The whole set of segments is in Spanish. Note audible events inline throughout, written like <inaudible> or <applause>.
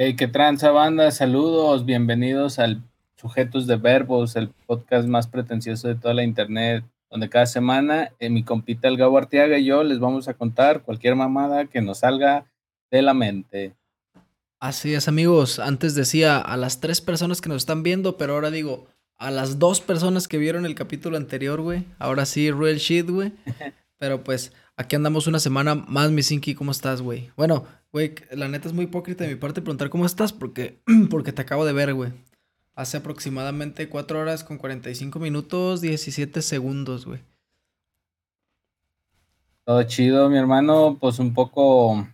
Hey, qué tranza banda, saludos, bienvenidos al Sujetos de Verbos, el podcast más pretencioso de toda la internet, donde cada semana eh, mi compita el Gabo Arteaga y yo les vamos a contar cualquier mamada que nos salga de la mente. Así es, amigos. Antes decía a las tres personas que nos están viendo, pero ahora digo a las dos personas que vieron el capítulo anterior, güey. Ahora sí, real shit, güey. <laughs> Pero pues aquí andamos una semana más, mi Sinky. ¿Cómo estás, güey? Bueno, güey, la neta es muy hipócrita de mi parte preguntar cómo estás porque, <clears throat> porque te acabo de ver, güey. Hace aproximadamente 4 horas con 45 minutos, 17 segundos, güey. Todo chido, mi hermano. Pues un poco,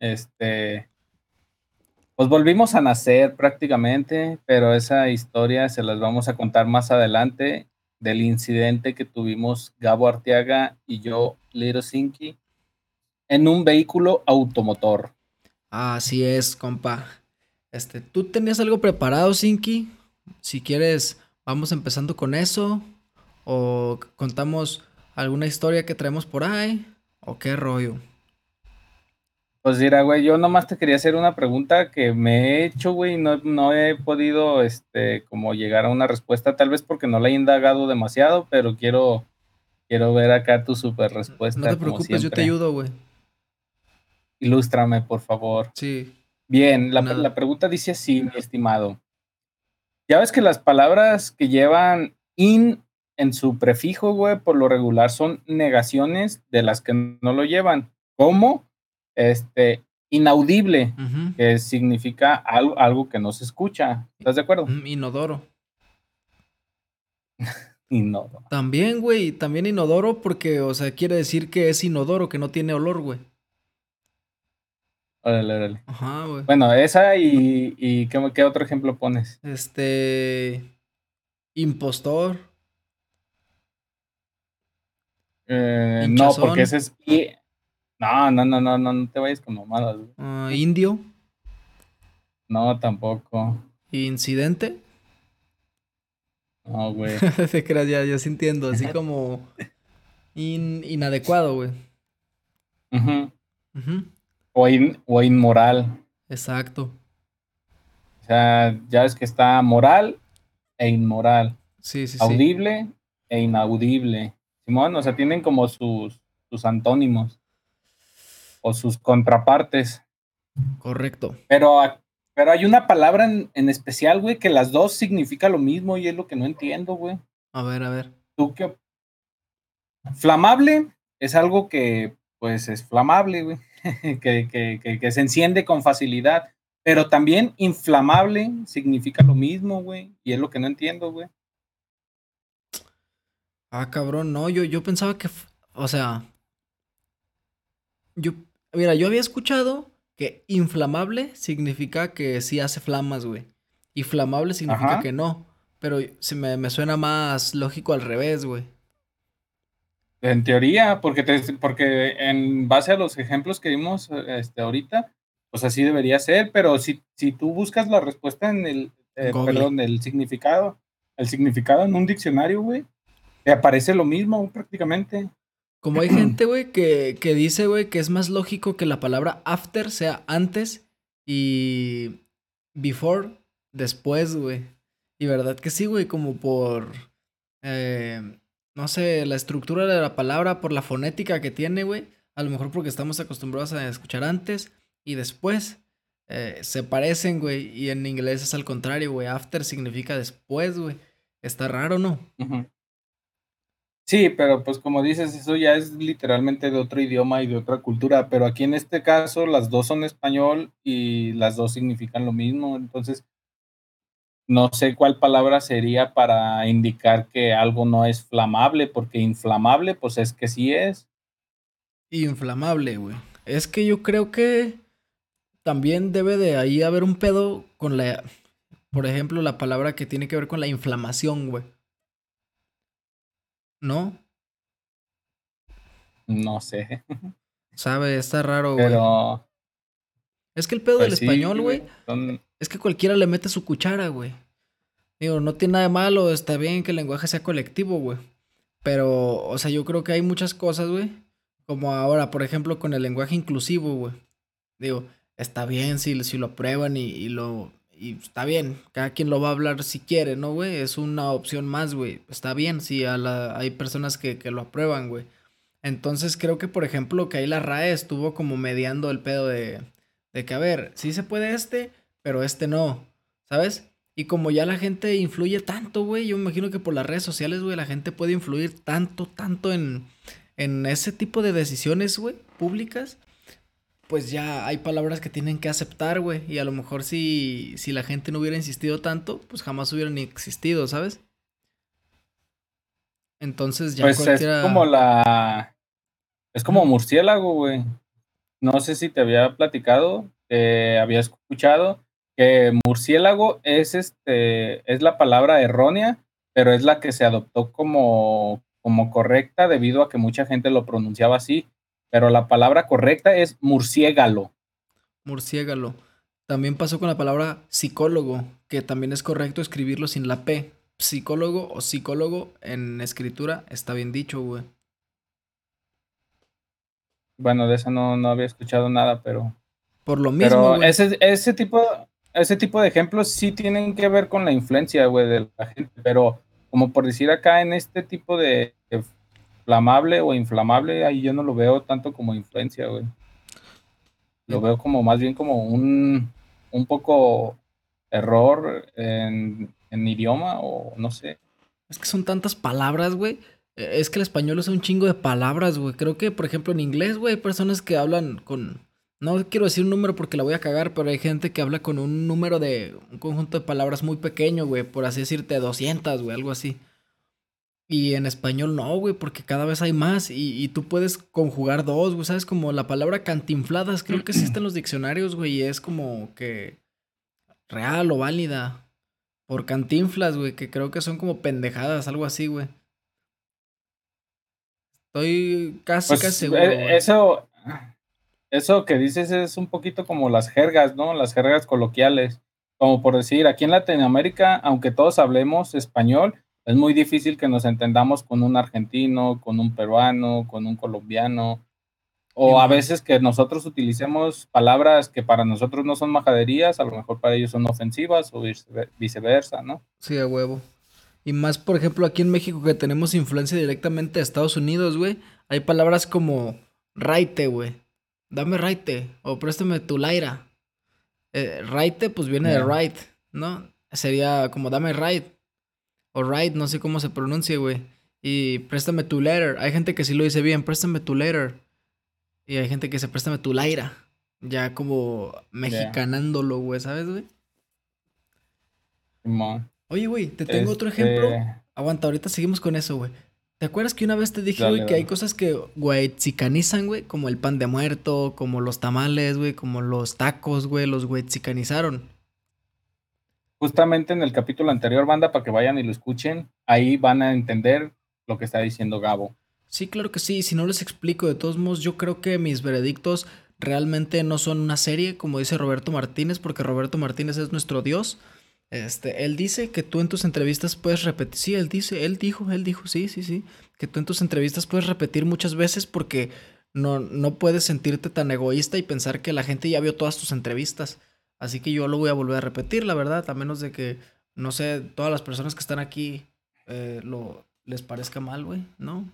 este, pues volvimos a nacer prácticamente, pero esa historia se las vamos a contar más adelante del incidente que tuvimos Gabo Arteaga y yo, Little Sinky, en un vehículo automotor. Así es, compa. Este, ¿tú tenías algo preparado, Sinky? Si quieres, vamos empezando con eso. O contamos alguna historia que traemos por ahí. O qué rollo. Pues mira, güey, yo nomás te quería hacer una pregunta que me he hecho, güey, no, no he podido, este, como llegar a una respuesta, tal vez porque no la he indagado demasiado, pero quiero, quiero ver acá tu super respuesta. No te preocupes, yo te ayudo, güey. Ilústrame, por favor. Sí. Bien, la, la pregunta dice así, mi estimado. Ya ves que las palabras que llevan in en su prefijo, güey, por lo regular son negaciones de las que no lo llevan. ¿Cómo? Este, inaudible, que significa algo, algo, que no se escucha. ¿Estás de acuerdo? Inodoro. <laughs> inodoro. También, güey, también inodoro porque, o sea, quiere decir que es inodoro, que no tiene olor, güey. Órale, órale. Ajá, güey. Bueno, esa y, y ¿qué, otro ejemplo pones? Este. Impostor. Eh, no, porque ese es. No, no, no, no, no, no te vayas con mamadas. Uh, indio. No, tampoco. ¿Incidente? No, güey. <laughs> Te creas, ya, ya sintiendo, así <laughs> como inadecuado, güey. Uh o, o inmoral. Exacto. O sea, ya es que está moral e inmoral. Sí, sí, Audible e inaudible. Simón, o sea, tienen como sus, sus antónimos o sus contrapartes. Correcto. Pero, pero hay una palabra en, en especial, güey, que las dos significa lo mismo y es lo que no entiendo, güey. A ver, a ver. ¿Tú qué? Flamable es algo que, pues, es flamable, güey. <laughs> que, se enciende con facilidad. Pero también inflamable significa lo mismo, güey. Y es lo que no entiendo, güey. Ah, cabrón, no, yo, yo pensaba que, o sea, yo, mira, yo había escuchado que inflamable significa que sí hace flamas, güey. Y flamable significa que no. Pero se me, me suena más lógico al revés, güey. En teoría, porque, porque en base a los ejemplos que vimos este, ahorita, pues así debería ser, pero si, si tú buscas la respuesta en el, eh, perdón, el significado, el significado en un diccionario, güey, te aparece lo mismo prácticamente. Como hay gente, güey, que, que dice, güey, que es más lógico que la palabra after sea antes y before después, güey. Y verdad que sí, güey, como por... Eh, no sé, la estructura de la palabra, por la fonética que tiene, güey. A lo mejor porque estamos acostumbrados a escuchar antes y después. Eh, se parecen, güey. Y en inglés es al contrario, güey. After significa después, güey. Está raro, ¿no? Sí, pero pues como dices, eso ya es literalmente de otro idioma y de otra cultura. Pero aquí en este caso, las dos son español y las dos significan lo mismo. Entonces, no sé cuál palabra sería para indicar que algo no es flamable, porque inflamable, pues es que sí es. Inflamable, güey. Es que yo creo que también debe de ahí haber un pedo con la, por ejemplo, la palabra que tiene que ver con la inflamación, güey. ¿No? No sé. Sabe, está raro, güey. Pero... Es que el pedo del pues español, güey, es que cualquiera le mete su cuchara, güey. Digo, no tiene nada de malo, está bien que el lenguaje sea colectivo, güey. Pero, o sea, yo creo que hay muchas cosas, güey. Como ahora, por ejemplo, con el lenguaje inclusivo, güey. Digo, está bien si, si lo aprueban y, lo... Y está bien, cada quien lo va a hablar si quiere, ¿no, güey? Es una opción más, güey. Está bien si a la, hay personas que, que lo aprueban, güey. Entonces creo que, por ejemplo, que ahí la RAE estuvo como mediando el pedo de, de que, a ver, sí se puede este, pero este no, ¿sabes? Y como ya la gente influye tanto, güey, yo me imagino que por las redes sociales, güey, la gente puede influir tanto, tanto en, en ese tipo de decisiones, güey, públicas, pues ya hay palabras que tienen que aceptar, güey. Y a lo mejor si, si la gente no hubiera insistido tanto, pues jamás hubieran existido, ¿sabes? Entonces ya pues es como la... Es como murciélago, güey. No sé si te había platicado, eh, había escuchado que murciélago es, este, es la palabra errónea, pero es la que se adoptó como, como correcta debido a que mucha gente lo pronunciaba así. Pero la palabra correcta es murciégalo. Murciégalo. También pasó con la palabra psicólogo, que también es correcto escribirlo sin la P. Psicólogo o psicólogo en escritura está bien dicho, güey. Bueno, de eso no, no había escuchado nada, pero. Por lo mismo. Pero ese, ese, tipo, ese tipo de ejemplos sí tienen que ver con la influencia, güey, de la gente. Pero, como por decir acá, en este tipo de, inflamable o inflamable, ahí yo no lo veo tanto como influencia, güey. Lo veo como más bien como un, un poco error en, en idioma o no sé. Es que son tantas palabras, güey es que el español es un chingo de palabras, güey. Creo que, por ejemplo, en inglés, güey, hay personas que hablan con... No quiero decir un número porque la voy a cagar, pero hay gente que habla con un número de... Un conjunto de palabras muy pequeño, güey. Por así decirte, 200, güey, algo así. Y en español no, güey, porque cada vez hay más y, y tú puedes conjugar dos, güey, ¿sabes? Como la palabra cantinfladas, creo que existe en los diccionarios, güey, y es como que real o válida. Por cantinflas, güey, que creo que son como pendejadas, algo así, güey. Estoy casi, pues, casi seguro. Eh, eso, eso que dices es un poquito como las jergas, ¿no? Las jergas coloquiales. Como por decir, aquí en Latinoamérica, aunque todos hablemos español, es muy difícil que nos entendamos con un argentino, con un peruano, con un colombiano. O a veces que nosotros utilicemos palabras que para nosotros no son majaderías, a lo mejor para ellos son ofensivas o viceversa, ¿no? Sí, a huevo. Y más, por ejemplo, aquí en México que tenemos influencia directamente de Estados Unidos, güey. Hay palabras como raite, güey. Dame raite. O préstame tu laira. Eh, raite, pues viene de right, ¿no? Sería como dame right. O right, no sé cómo se pronuncia, güey. Y préstame tu letter. Hay gente que sí lo dice bien, préstame tu letter. Y hay gente que se préstame tu laira. Ya como mexicanándolo, güey, ¿sabes, güey? Oye, güey, te tengo otro ejemplo. Este Aguanta, ahorita seguimos con eso, güey. ¿Te acuerdas que una vez te dije, güey, que hay cosas que, güey, chicanizan, güey? Como el pan de muerto, como los tamales, güey, como los tacos, güey, los güey chicanizaron. Justamente en el capítulo anterior, banda, para que vayan y lo escuchen, ahí van a entender lo que está diciendo Gabo. Sí, claro que sí. Si no les explico, de todos modos, yo creo que mis veredictos realmente no son una serie, como dice Roberto Martínez, porque Roberto Martínez es nuestro Dios. Este, él dice que tú en tus entrevistas puedes repetir. Sí, él dice, él dijo, él dijo, sí, sí, sí. Que tú en tus entrevistas puedes repetir muchas veces porque no, no puedes sentirte tan egoísta y pensar que la gente ya vio todas tus entrevistas. Así que yo lo voy a volver a repetir, la verdad, a menos de que, no sé, todas las personas que están aquí eh, lo, les parezca mal, güey, ¿no?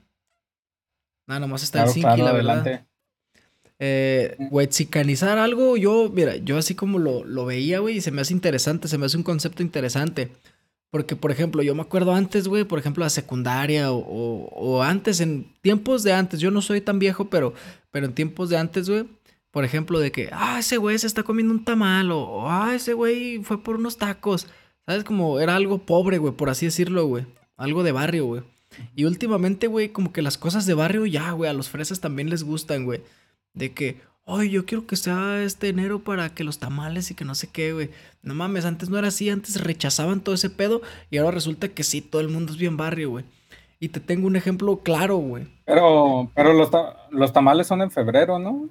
Nada, nomás está en Sinki, la verdad. Eh, chicanizar algo, yo, mira, yo así como lo, lo veía, güey, y se me hace interesante, se me hace un concepto interesante. Porque, por ejemplo, yo me acuerdo antes, güey, por ejemplo, la secundaria o, o, antes, en tiempos de antes, yo no soy tan viejo, pero, pero en tiempos de antes, güey, por ejemplo, de que, ah, ese güey se está comiendo un tamal, o, ah, ese güey fue por unos tacos, ¿sabes? Como era algo pobre, güey, por así decirlo, güey, algo de barrio, güey. Y últimamente, güey, como que las cosas de barrio ya, güey, a los fresas también les gustan, güey. De que, ay, yo quiero que sea este enero para que los tamales y que no sé qué, güey. No mames, antes no era así, antes rechazaban todo ese pedo y ahora resulta que sí, todo el mundo es bien barrio, güey. Y te tengo un ejemplo claro, güey. Pero, pero los, los, tamales son en febrero, ¿no?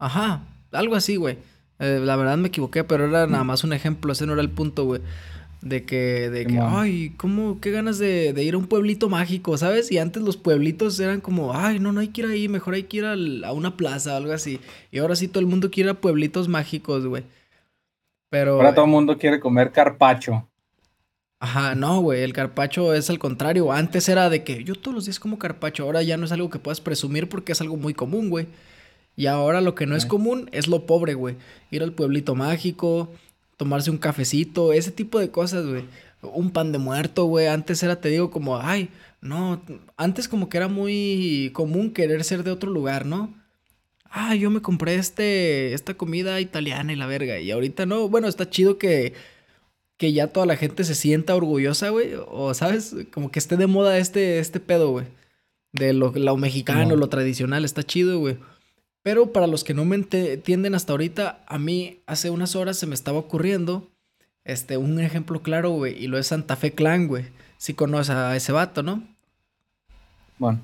Ajá, algo así, güey. Eh, la verdad me equivoqué, pero era nada más un ejemplo, ese no era el punto, güey. De que, de que, ay, ¿cómo, qué ganas de, ir a un pueblito mágico, ¿sabes? Y antes los pueblitos eran como, ay, no, no hay que ir ahí, mejor hay que ir a una plaza o algo así. Y ahora sí todo el mundo quiere ir a pueblitos mágicos, güey. Pero... Ahora todo el mundo quiere comer carpacho. Ajá, no, güey, el carpacho es al contrario. Antes era de que yo todos los días como carpacho, ahora ya no es algo que puedas presumir porque es algo muy común, güey. Y ahora lo que no es común es lo pobre, güey. Ir al pueblito mágico, tomarse un cafecito, ese tipo de cosas, güey. Un pan de muerto, güey. Antes era, te digo, como, ay, no, antes como que era muy común querer ser de otro lugar, ¿no? Ah, yo me compré este, esta comida italiana y la verga. Y ahorita no, bueno, está chido que, que ya toda la gente se sienta orgullosa, güey. O, ¿sabes? Como que esté de moda este, este pedo, güey. De lo, lo mexicano, lo tradicional, está chido, güey. Pero para los que no me entienden hasta ahorita, a mí hace unas horas se me estaba ocurriendo este, un ejemplo claro, güey, y lo es Santa Fe Clan, güey. Si conoces a ese vato, ¿no? Bueno.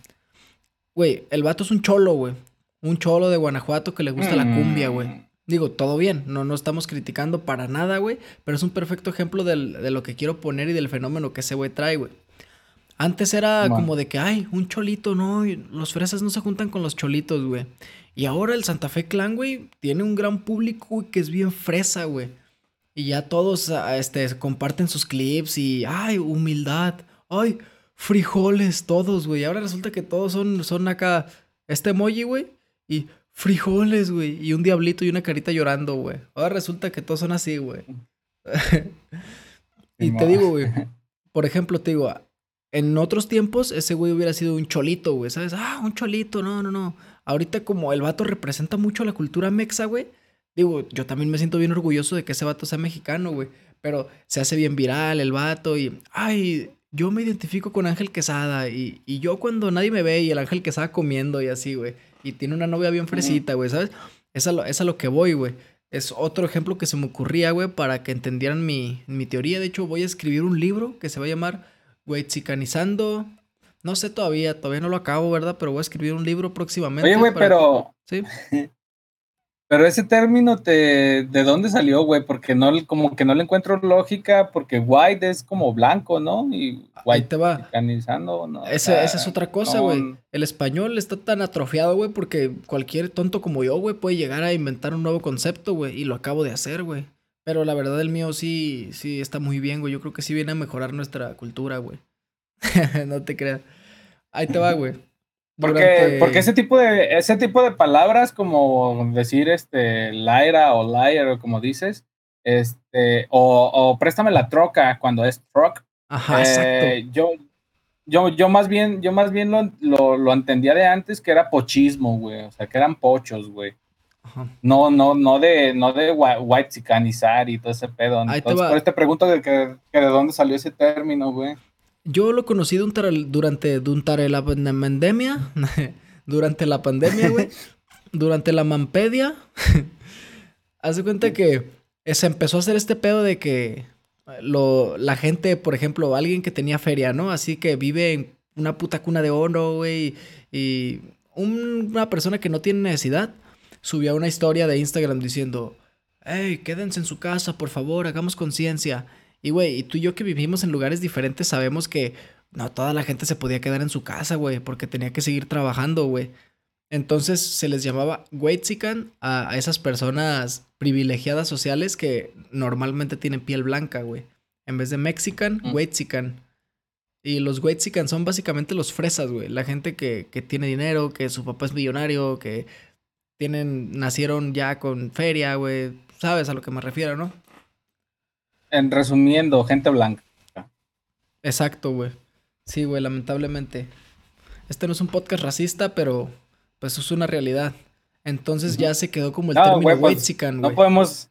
Güey, el vato es un cholo, güey. Un cholo de Guanajuato que le gusta la cumbia, güey. Mm. Digo, todo bien, no, no estamos criticando para nada, güey, pero es un perfecto ejemplo de lo que quiero poner y del fenómeno que ese güey trae, güey. Antes era como de que, ay, un cholito, no, los fresas no se juntan con los cholitos, güey. Y ahora el Santa Fe Clan, güey, tiene un gran público, güey, que es bien fresa, güey. Y ya todos ah, este, comparten sus clips y, ay, humildad, ay, frijoles, todos, güey. Ahora resulta que todos son, son acá, este emoji, güey, y frijoles, güey. Y un diablito y una carita llorando, güey. Ahora resulta que todos son así, güey. <laughs> y te digo, güey, <laughs> por ejemplo, te digo, en otros tiempos ese güey hubiera sido un cholito, güey, ¿sabes? Ah, un cholito, no, no, no. Ahorita como el vato representa mucho la cultura mexa, güey. Digo, yo también me siento bien orgulloso de que ese vato sea mexicano, güey. Pero se hace bien viral el vato y, ay, yo me identifico con Ángel Quesada y, y yo cuando nadie me ve y el Ángel Quesada comiendo y así, güey. Y tiene una novia bien fresita, güey, ¿sabes? Es a, lo, es a lo que voy, güey. Es otro ejemplo que se me ocurría, güey, para que entendieran mi, mi teoría. De hecho, voy a escribir un libro que se va a llamar, güey, Chicanizando no sé todavía, todavía no lo acabo, ¿verdad? Pero voy a escribir un libro próximamente. Oye, güey, pero. Sí. <laughs> Pero ese término te, ¿de dónde salió, güey? Porque no, como que no le encuentro lógica, porque white es como blanco, ¿no? Y white te va. ¿no? esa es otra cosa, güey. El español está tan atrofiado, güey, porque cualquier tonto como yo, güey, puede llegar a inventar un nuevo concepto, güey, y lo acabo de hacer, güey. Pero la verdad el mío sí, sí está muy bien, güey. Yo creo que sí viene a mejorar nuestra cultura, güey. <laughs> no te creas. Ahí te va, güey. Porque, porque ese tipo de ese tipo de palabras como decir este Lyra o liar o como dices, este, o, préstame la troca cuando es truck. Ajá, exacto. Eh, yo, yo, yo más bien, yo más bien lo, lo, entendía de antes que era pochismo, güey. O sea, que eran pochos, güey. No, no, no de, no de white sicanizar y todo ese pedo. Entonces, por eso te pregunto de, que, de dónde salió ese término, güey. Yo lo conocí durante, durante la pandemia. <laughs> durante la pandemia, güey. <laughs> durante la mampedia. <laughs> Haz de cuenta que se empezó a hacer este pedo de que lo, la gente, por ejemplo, alguien que tenía feria, ¿no? Así que vive en una puta cuna de oro, güey. Y una persona que no tiene necesidad subió una historia de Instagram diciendo, hey, quédense en su casa, por favor, hagamos conciencia. Y, güey, y tú y yo que vivimos en lugares diferentes sabemos que no toda la gente se podía quedar en su casa, güey, porque tenía que seguir trabajando, güey. Entonces se les llamaba Weitsican a, a esas personas privilegiadas sociales que normalmente tienen piel blanca, güey. En vez de Mexican, mm. Y los Weitsican son básicamente los fresas, güey. La gente que, que tiene dinero, que su papá es millonario, que tienen, nacieron ya con feria, güey. Sabes a lo que me refiero, ¿no? en resumiendo, gente blanca. Exacto, güey. Sí, güey, lamentablemente. Este no es un podcast racista, pero pues es una realidad. Entonces ya se quedó como el término güey, pues, güey. No podemos,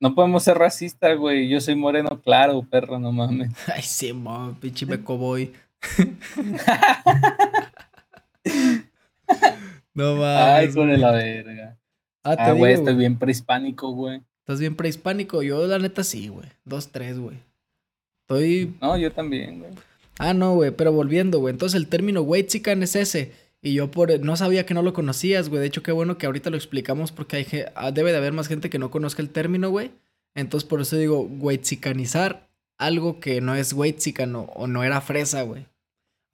no podemos ser racistas, güey. Yo soy moreno claro, perro, no mames. <laughs> Ay, sí, mo, pinche boy. <laughs> <laughs> no mames. Ay, con la verga. Ah, ah güey, estoy bien prehispánico, güey. ¿Estás bien prehispánico? Yo, la neta, sí, güey. Dos, tres, güey. Estoy. No, yo también, güey. Ah, no, güey. Pero volviendo, güey. Entonces el término Weitsican es ese. Y yo por no sabía que no lo conocías, güey. De hecho, qué bueno que ahorita lo explicamos porque hay, ah, debe de haber más gente que no conozca el término, güey. Entonces por eso digo Weitsicanizar algo que no es o, o no era fresa, güey.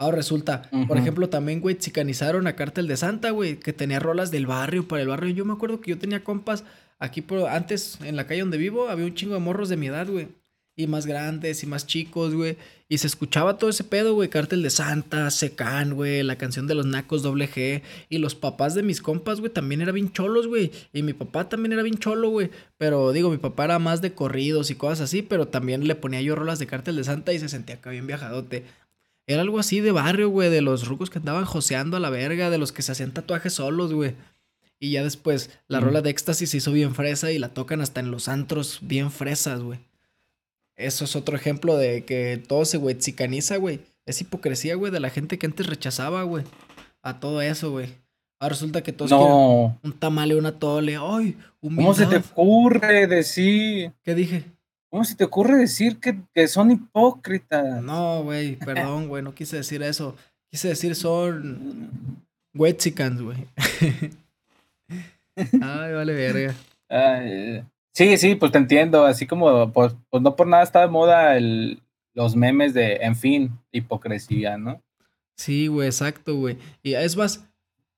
Ahora resulta, por ejemplo, también, güey, chicanizaron a Cártel de Santa, güey, que tenía rolas del barrio para el barrio. Yo me acuerdo que yo tenía compas aquí, por, antes, en la calle donde vivo, había un chingo de morros de mi edad, güey. Y más grandes y más chicos, güey. Y se escuchaba todo ese pedo, güey. Cártel de Santa, Secan, güey. La canción de los nacos doble G. Y los papás de mis compas, güey, también eran bien cholos, güey. Y mi papá también era bien cholo, güey. Pero digo, mi papá era más de corridos y cosas así. Pero también le ponía yo rolas de Cártel de Santa y se sentía acá bien viajadote. Era algo así de barrio, güey, de los rucos que andaban joseando a la verga, de los que se hacían tatuajes solos, güey. Y ya después la rola de éxtasis se hizo bien fresa y la tocan hasta en los antros bien fresas, güey. Eso es otro ejemplo de que todo se chicaniza, güey. Es hipocresía, güey, de la gente que antes rechazaba, güey. A todo eso, güey. Ahora resulta que todos quieren un tamale, una tole. ¡Ay! ¿Cómo se te ocurre decir? ¿Qué dije? ¿Cómo se te ocurre decir que, son hipócritas? No, güey, perdón, güey, no quise decir eso. Quise decir son Wexicans, güey. <laughs> Ay, vale verga. sí, sí, pues te entiendo. Así como, pues, pues, no por nada está de moda el, los memes de, en fin, hipocresía, ¿no? Sí, güey, exacto, güey. Y es más,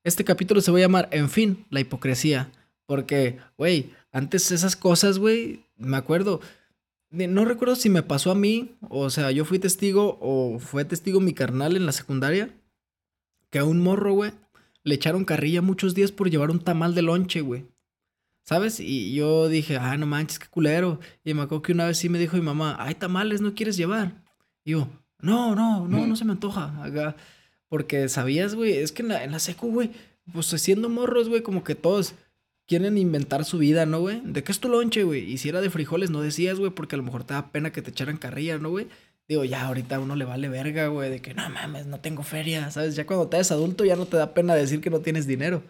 este capítulo se va a llamar, en fin, la hipocresía. Porque, güey, antes esas cosas, güey, me acuerdo, no recuerdo si me pasó a mí, o sea, yo fui testigo o fue testigo mi carnal en la secundaria, que a un morro, güey, le echaron carrilla muchos días por llevar un tamal de lonche, güey. ¿Sabes? Y yo dije, ah, no manches, qué culero. Y me acuerdo que una vez sí me dijo mi mamá, hay tamales, ¿no quieres llevar? Y yo, no, no, no, no se me antoja. Acá. Porque sabías, güey, es que en la, en la secu, güey, pues siendo morros, güey, como que todos quieren inventar su vida, ¿no, güey? ¿De qué es tu lonche, güey? Y si era de frijoles, no decías, güey, porque a lo mejor te da pena que te echaran carrilla, ¿no, güey? Digo, ya ahorita a uno le vale verga, güey, de que no mames, no tengo feria, ¿sabes? Ya cuando te eres adulto ya no te da pena decir que no tienes dinero.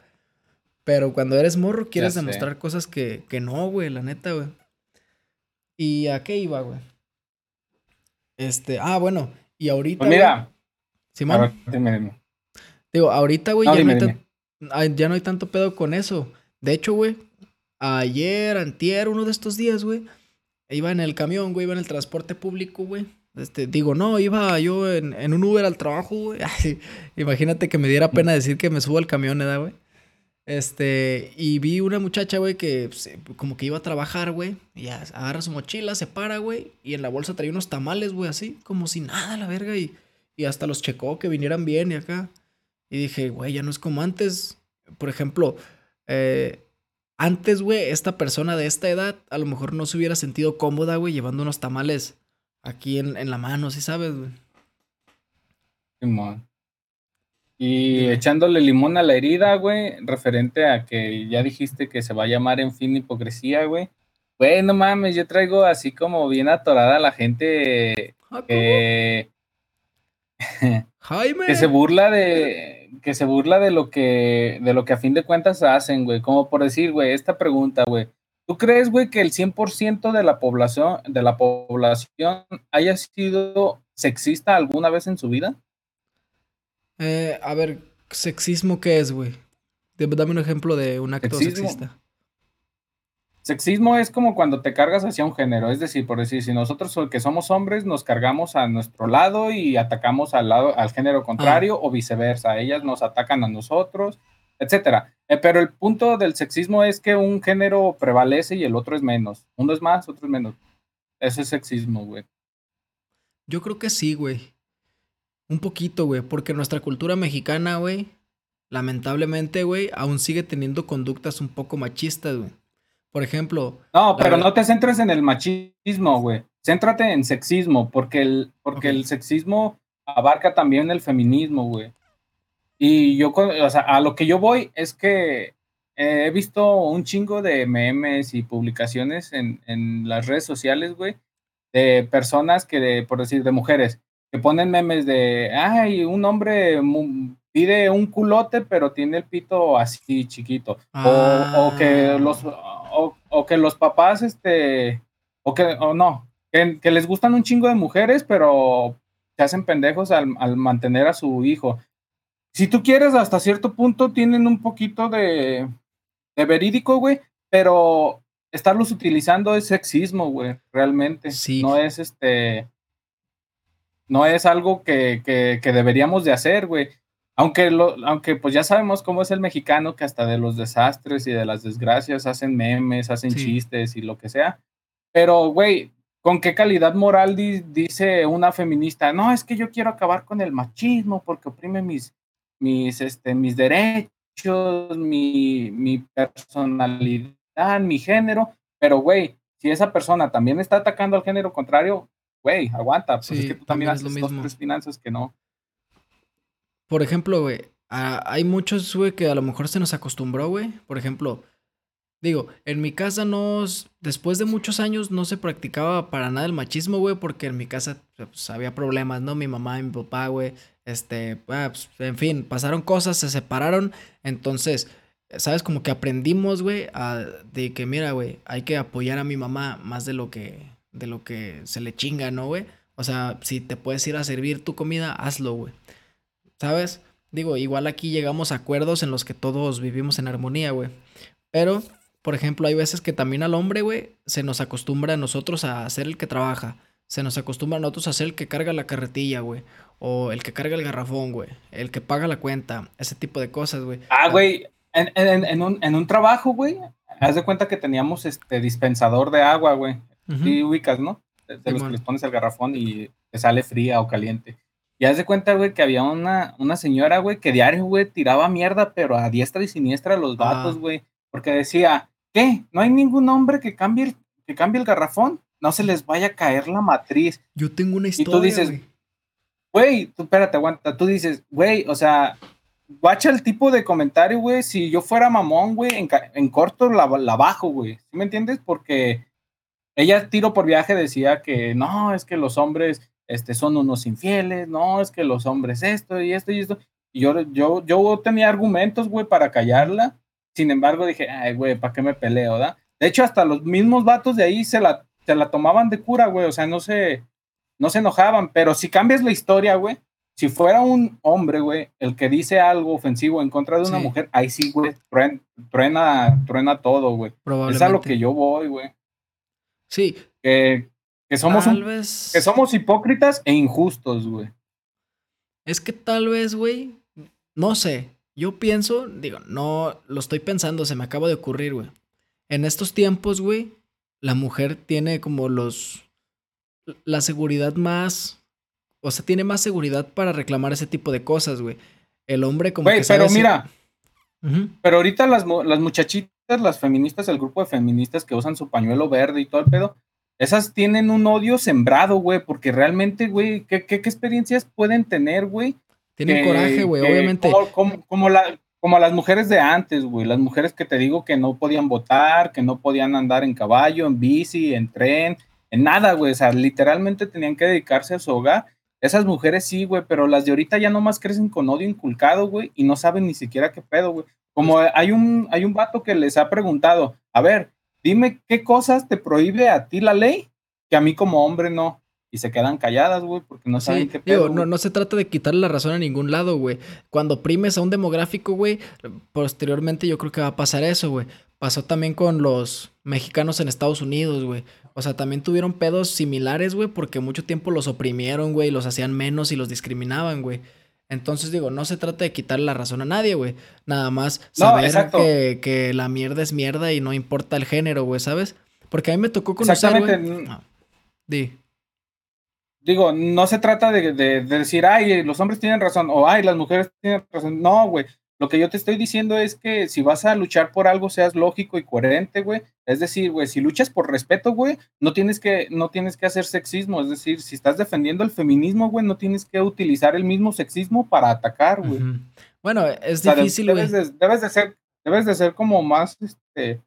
Pero cuando eres morro quieres demostrar cosas que, que no, güey, la neta, güey. ¿Y a qué iba, güey? Este, ah, bueno, y ahorita. Pues mira. Simón. Digo, ahorita, güey, ya, ya no hay tanto pedo con eso. De hecho, güey, ayer, antier, uno de estos días, güey, iba en el camión, güey, iba en el transporte público, güey. Este, digo, no, iba yo en, un Uber al trabajo, güey. <laughs> Imagínate que me diera pena decir que me subo al camión, ¿verdad, güey? Este, y vi una muchacha, güey, que pues, como que iba a trabajar, güey. Y agarra su mochila, se para, güey. Y en la bolsa traía unos tamales, güey, así, como si nada, la verga. Y, y hasta los checó que vinieran bien y acá. Y dije, güey, ya no es como antes. Por ejemplo, eh, antes, güey, esta persona de esta edad a lo mejor no se hubiera sentido cómoda, güey, llevando unos tamales aquí en, la mano, ¿sí sabes, güey? Y echándole limón a la herida, güey, referente a que ya dijiste que se va a llamar en fin hipocresía, güey. Güey, no mames, yo traigo así como bien atorada a la gente ah, que... Jaime. <laughs> que se burla de que se burla de lo que, de lo que a fin de cuentas hacen, güey. Como por decir, güey, esta pregunta, güey. ¿Tú crees, güey, que el 100% de la población, de la población haya sido sexista alguna vez en su vida? Eh, a ver, ¿sexismo qué es, güey? Dame un ejemplo de un acto sexista. Sexismo es como cuando te cargas hacia un género, es decir, por decir, si nosotros que somos hombres nos cargamos a nuestro lado y atacamos al lado al género contrario o viceversa, ellas nos atacan a nosotros, etcétera. Eh, pero el punto del sexismo es que un género prevalece y el otro es menos. Uno es más, otro es menos. Eso es sexismo, güey. Yo creo que sí, güey. Un poquito, güey, porque nuestra cultura mexicana, güey, lamentablemente, güey, aún sigue teniendo conductas un poco machistas, güey. Por ejemplo. No, pero no te centres en el machismo, güey. Céntrate en sexismo, porque el, porque el sexismo abarca también el feminismo, güey. Y yo, o sea, a lo que yo voy es que he visto un chingo de memes y publicaciones en, en las redes sociales, güey, de personas que, por decir, de mujeres, que ponen memes de, ay, un hombre pide un culote, pero tiene el pito así chiquito. O, o, que ah. los o, que los papás, este, o que, o no, que, les gustan un chingo de mujeres, pero se hacen pendejos al, mantener a su hijo. Si tú quieres, hasta cierto punto tienen un poquito de, de verídico, güey, pero estarlos utilizando es sexismo, güey, realmente. Sí. No es este, no es algo que, que, deberíamos de hacer, güey. Aunque, lo, aunque pues ya sabemos cómo es el mexicano, que hasta de los desastres y de las desgracias hacen memes, hacen chistes y lo que sea. Pero, güey, ¿con qué calidad moral dice una feminista? No, es que yo quiero acabar con el machismo porque oprime mis, mis, este, mis derechos, mi, mi personalidad, mi género. Pero, güey, si esa persona también está atacando al género contrario, güey, aguanta. Pues es que tú también, haces dos, tres finanzas que no. Por ejemplo, güey, hay muchos, güey, que a lo mejor se nos acostumbró, güey. Por ejemplo, digo, en mi casa no, después de muchos años no se practicaba para nada el machismo, güey, porque en mi casa pues, había problemas, ¿no? Mi mamá mi papá, güey, este, ah, pues, en fin, pasaron cosas, se separaron, entonces, ¿sabes? Como que aprendimos, güey, de que, mira, güey, hay que apoyar a mi mamá más de lo que, de lo que se le chinga, ¿no, güey? O sea, si te puedes ir a servir tu comida, hazlo, güey. ¿Sabes? Digo, igual aquí llegamos a acuerdos en los que todos vivimos en armonía, güey. Pero, por ejemplo, hay veces que también al hombre, güey, se nos acostumbra a nosotros a ser el que trabaja. Se nos acostumbra a nosotros a ser el que carga la carretilla, güey. O el que carga el garrafón, güey. El que paga la cuenta. Ese tipo de cosas, güey. Ah, güey. En, un, en un trabajo, güey. Haz de cuenta que teníamos este dispensador de agua, güey. Y ubicas, ¿no? De, los que les pones el garrafón y te sale fría o caliente. Y haz de cuenta, güey, que había una, una señora, güey, que diario, güey, tiraba mierda, pero a diestra y siniestra a los vatos, güey. Porque decía, ¿qué? ¿No hay ningún hombre que cambie, el, que cambie el garrafón? No se les vaya a caer la matriz. Yo tengo una historia, Y tú dices, güey, tú espérate, aguanta. Tú dices, güey, o sea, guacha el tipo de comentario, güey. Si yo fuera mamón, güey, en, en corto la, la bajo, güey. ¿Sí me entiendes? Porque ella tiro por viaje decía que no, es que los hombres este, son unos infieles, no, es que los hombres esto y esto y esto. Y yo, yo, yo tenía argumentos, güey, para callarla. Sin embargo, dije, ay, güey, ¿para qué me peleo, da? De hecho, hasta los mismos vatos de ahí se la, se la tomaban de cura, güey, o sea, no se, no se enojaban. Pero si cambias la historia, güey, si fuera un hombre, güey, el que dice algo ofensivo en contra de una mujer, ahí sí, güey, truena, truena, todo, güey. Es a lo que yo voy, güey. Sí. Que, somos que somos hipócritas e injustos, güey. Es que tal vez, güey, no sé. Yo pienso, digo, no lo estoy pensando, se me acaba de ocurrir, güey. En estos tiempos, güey, la mujer tiene como los la seguridad más o sea, tiene más seguridad para reclamar ese tipo de cosas, güey. El hombre como güey, pero mira, pero ahorita las, las muchachitas las feministas, el grupo de feministas que usan su pañuelo verde y todo el pedo, esas tienen un odio sembrado, güey, porque realmente, güey, ¿qué, qué, experiencias pueden tener, güey? Tienen coraje, güey, obviamente. Como, como, la, como las mujeres de antes, güey, las mujeres que te digo que no podían votar, que no podían andar en caballo, en bici, en tren, en nada, güey, o sea, literalmente tenían que dedicarse a su hogar. Esas mujeres sí, güey, pero las de ahorita ya nomás crecen con odio inculcado, güey, y no saben ni siquiera qué pedo, güey. Como hay un, hay un vato que les ha preguntado, a ver, dime qué cosas te prohíbe a ti la ley que a mí como hombre no. Y se quedan calladas, güey, porque no saben qué pedo. no, no se trata de quitarle la razón a ningún lado, güey. Cuando primes a un demográfico, güey, posteriormente yo creo que va a pasar eso, güey. Pasó también con los mexicanos en Estados Unidos, güey. O sea, también tuvieron pedos similares, güey, porque mucho tiempo los oprimieron, güey, los hacían menos y los discriminaban, güey. Entonces digo, no se trata de quitarle la razón a nadie, güey. Nada más saber que, que, la mierda es mierda y no importa el género, güey, ¿sabes? Porque a mí me tocó conocer, güey. Ah, di. Digo, no se trata de, de, decir, ay, los hombres tienen razón, o ay, las mujeres tienen razón. No, güey. Lo que yo te estoy diciendo es que si vas a luchar por algo, seas lógico y coherente, güey. Es decir, güey, si luchas por respeto, güey, no tienes que, no tienes que hacer sexismo. Es decir, si estás defendiendo el feminismo, güey, no tienes que utilizar el mismo sexismo para atacar, güey. Bueno, es difícil, güey. Debes, debes, de ser, debes de ser como más, este,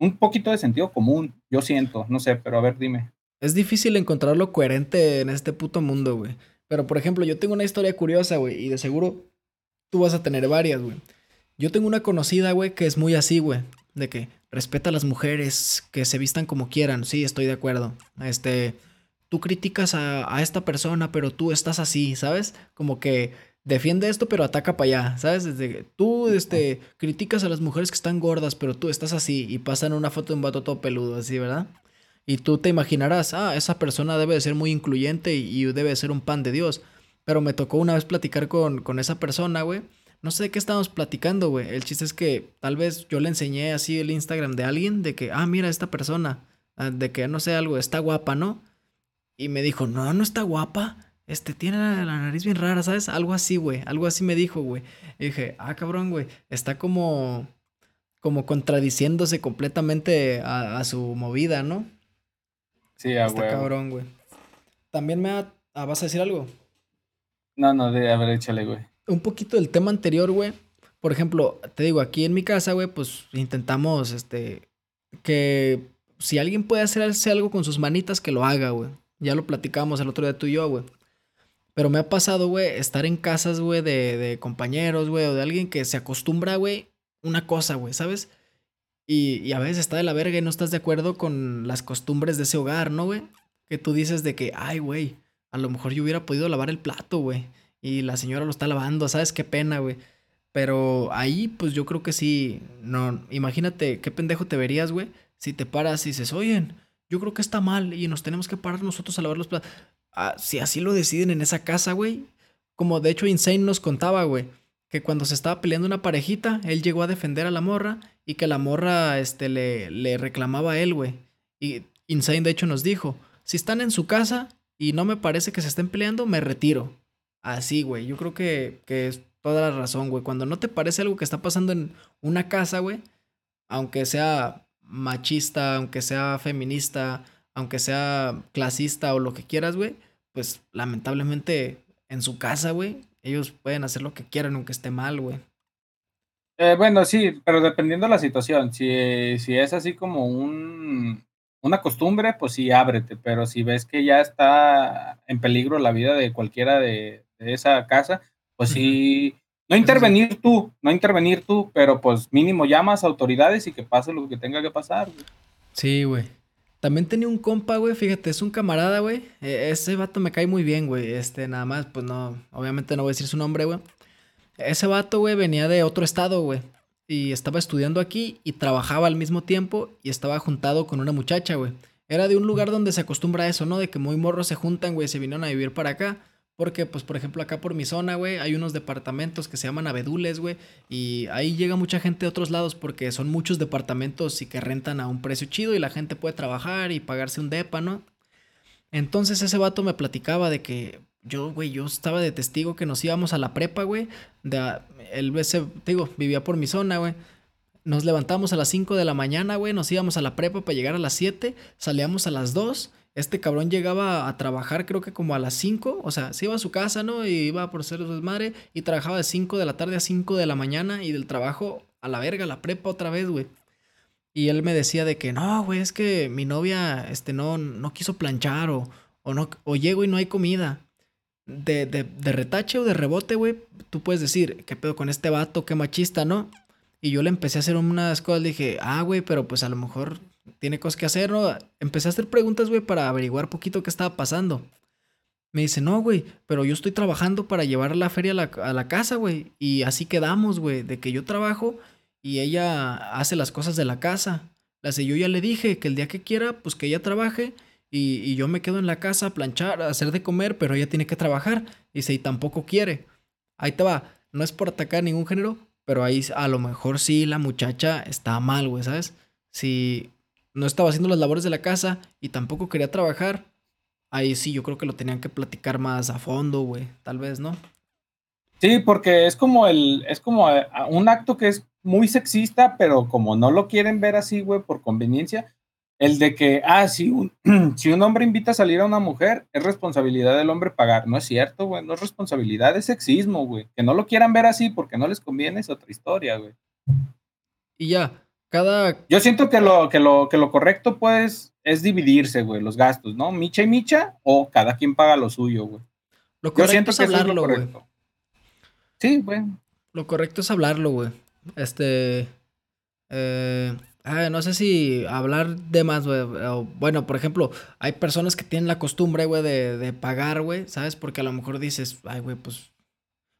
un poquito de sentido común, yo siento, no sé, pero a ver, dime. Es difícil encontrar lo coherente en este puto mundo, güey. Pero, por ejemplo, yo tengo una historia curiosa, güey, y de seguro tú vas a tener varias, güey. Yo tengo una conocida, güey, que es muy así, güey. De que respeta a las mujeres, que se vistan como quieran. Sí, estoy de acuerdo. Este, tú criticas a, esta persona, pero tú estás así, ¿sabes? Como que defiende esto, pero ataca para allá, ¿sabes? Desde tú este, criticas a las mujeres que están gordas, pero tú estás así y pasan una foto de un vato todo peludo, así, ¿verdad? Y tú te imaginarás, ah, esa persona debe de ser muy incluyente y, debe de ser un pan de Dios. Pero me tocó una vez platicar con, con esa persona, güey. No sé de qué estábamos platicando, güey. El chiste es que tal vez yo le enseñé así el Instagram de alguien de que, ah, mira, esta persona, ah, de que no sé algo, está guapa, ¿no? Y me dijo, no, no está guapa este, tiene la, nariz bien rara, ¿sabes? Algo así, güey. Algo así me dijo, güey. Y dije, ah, cabrón, güey. Está como, como contradiciéndose completamente a, su movida, ¿no? Sí, a Está cabrón, güey. También me ha... Ah, ¿Vas a decir algo? No, no, de, a ver, échale, güey. Un poquito del tema anterior, güey. Por ejemplo, te digo, aquí en mi casa, güey, pues intentamos, este, que si alguien puede hacerse algo con sus manitas, que lo haga, güey. Ya lo platicamos el otro día tú y yo, güey. Pero me ha pasado, güey, estar en casas, güey, de, de compañeros, güey, o de alguien que se acostumbra, güey, una cosa, güey, ¿sabes? Y, y, a veces está de la verga y no estás de acuerdo con las costumbres de ese hogar, ¿no, güey? Que tú dices de que, ay, güey, a lo mejor yo hubiera podido lavar el plato, güey. Y la señora lo está lavando, ¿sabes? Qué pena, güey. Pero ahí, pues yo creo que sí, no, imagínate qué pendejo te verías, güey, si te paras y dices, oye, yo creo que está mal y nos tenemos que parar nosotros a lavar los platos. Ah, si así lo deciden en esa casa, güey. Como de hecho Insane nos contaba, güey, que cuando se estaba peleando una parejita, él llegó a defender a la morra y que la morra este, le, le reclamaba a él, güey. Y Insane de hecho nos dijo, si están en su casa y no me parece que se estén peleando, me retiro. Así, güey. Yo creo que, que es toda la razón, güey. Cuando no te parece algo que está pasando en una casa, güey, aunque sea machista, aunque sea feminista, aunque sea clasista o lo que quieras, güey, pues lamentablemente en su casa, güey, ellos pueden hacer lo que quieran aunque esté mal, güey. Eh, bueno, sí, pero dependiendo de la situación, si, si es así como un, una costumbre, pues sí, ábrete, pero si ves que ya está en peligro la vida de cualquiera de, esa casa, pues sí, no intervenir tú, no intervenir tú, pero pues mínimo llamas a autoridades y que pase lo que tenga que pasar. Sí, güey. También tenía un compa, güey, fíjate, es un camarada, güey. E, ese vato me cae muy bien, güey. Este, nada más, pues no, obviamente no voy a decir su nombre, güey. Ese vato, güey, venía de otro estado, güey. Y estaba estudiando aquí y trabajaba al mismo tiempo y estaba juntado con una muchacha, güey. Era de un lugar donde se acostumbra eso, ¿no? De que muy morros se juntan, güey, se vinieron a vivir para acá. Porque, pues, por ejemplo, acá por mi zona, güey, hay unos departamentos que se llaman abedules, güey. Y ahí llega mucha gente de otros lados porque son muchos departamentos y que rentan a un precio chido y la gente puede trabajar y pagarse un depa, ¿no? Entonces ese vato me platicaba de que yo, güey, yo estaba de testigo que nos íbamos a la prepa, güey. De, él, digo, vivía por mi zona, güey. Nos levantamos a las 5 de la mañana, güey. Nos íbamos a la prepa para llegar a las 7. Salíamos a las 2 este cabrón llegaba a trabajar creo que como a las 5, o sea, se iba a su casa, ¿no? Y iba por ser su madre y trabajaba de 5 de la tarde a 5 de la mañana y del trabajo a la verga, a la prepa otra vez, güey. Y él me decía de que no, güey, es que mi novia este, no, no quiso planchar o, o, no, o llego y no hay comida. De, de, de retache o de rebote, güey, tú puedes decir, ¿qué pedo con este vato? Qué machista, ¿no? Y yo le empecé a hacer unas cosas, le dije, ah, güey, pero pues a lo mejor tiene cosas que hacer, ¿no? Empecé a hacer preguntas, güey, para averiguar poquito qué estaba pasando. Me dice, no, güey, pero yo estoy trabajando para llevar la feria a la, casa, güey. Y así quedamos, güey, de que yo trabajo y ella hace las cosas de la casa. La sé, yo ya le dije que el día que quiera, pues que ella trabaje y, y, yo me quedo en la casa a planchar, a hacer de comer, pero ella tiene que trabajar. Dice, y tampoco quiere. Ahí te va. No es por atacar ningún género, pero ahí a lo mejor sí la muchacha está mal, güey, ¿sabes? Si no estaba haciendo las labores de la casa y tampoco quería trabajar, ahí sí yo creo que lo tenían que platicar más a fondo, güey, tal vez, ¿no? Sí, porque es como el, es como eh, un acto que es muy sexista, pero como no lo quieren ver así, güey, por conveniencia, el de que, ah, si un, <clears throat> si un hombre invita a salir a una mujer, es responsabilidad del hombre pagar. No es cierto, güey, no es responsabilidad, es sexismo, güey. Que no lo quieran ver así porque no les conviene es otra historia, güey. Y ya, cada... Yo siento que lo, que lo, que lo correcto, pues, es dividirse, güey, los gastos, ¿no? Micha y micha, o cada quien paga lo suyo, güey. Lo correcto Yo siento es hablarlo, güey. Sí, güey. Lo correcto es hablarlo, güey. Este... Eh, no sé si hablar de más, güey. Bueno, por ejemplo, hay personas que tienen la costumbre, güey, de, de pagar, güey, ¿sabes? Porque a lo mejor dices, ay, güey, pues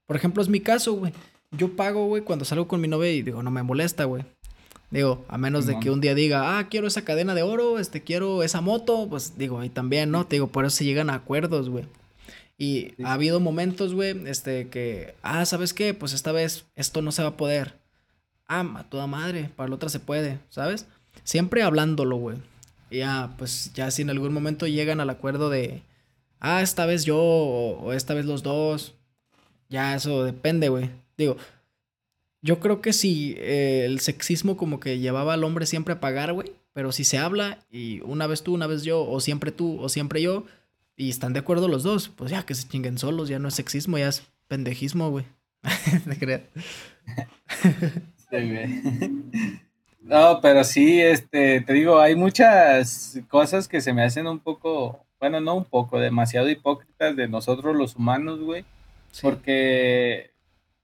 Por ejemplo, es mi caso, güey. Yo pago, güey, cuando salgo con mi novia y digo, no me molesta, güey. Digo, a menos de que un día diga, ah, quiero esa cadena de oro, este, quiero esa moto, pues digo, y también, ¿no? Te digo, por eso se llegan a acuerdos, güey. Y ha habido momentos, güey, este, que, ah, ¿sabes qué? Pues esta vez esto no se va a poder. Ah, a toda madre, para la otra se puede, ¿sabes? Siempre hablándolo, güey. Ya, pues ya si en algún momento llegan al acuerdo de, ah, esta vez yo o, esta vez los dos, ya eso depende, güey. Digo, yo creo que si eh, el sexismo como que llevaba al hombre siempre a pagar, güey. Pero si se habla y una vez tú, una vez yo, o siempre tú, o siempre yo, y están de acuerdo los dos, pues ya que se chinguen solos, ya no es sexismo, ya es pendejismo, güey. <laughs> <laughs> ¿Te sí, güey. <laughs> No, pero sí, este, te digo, hay muchas cosas que se me hacen un poco, bueno, no un poco, demasiado hipócritas de nosotros los humanos, güey. Porque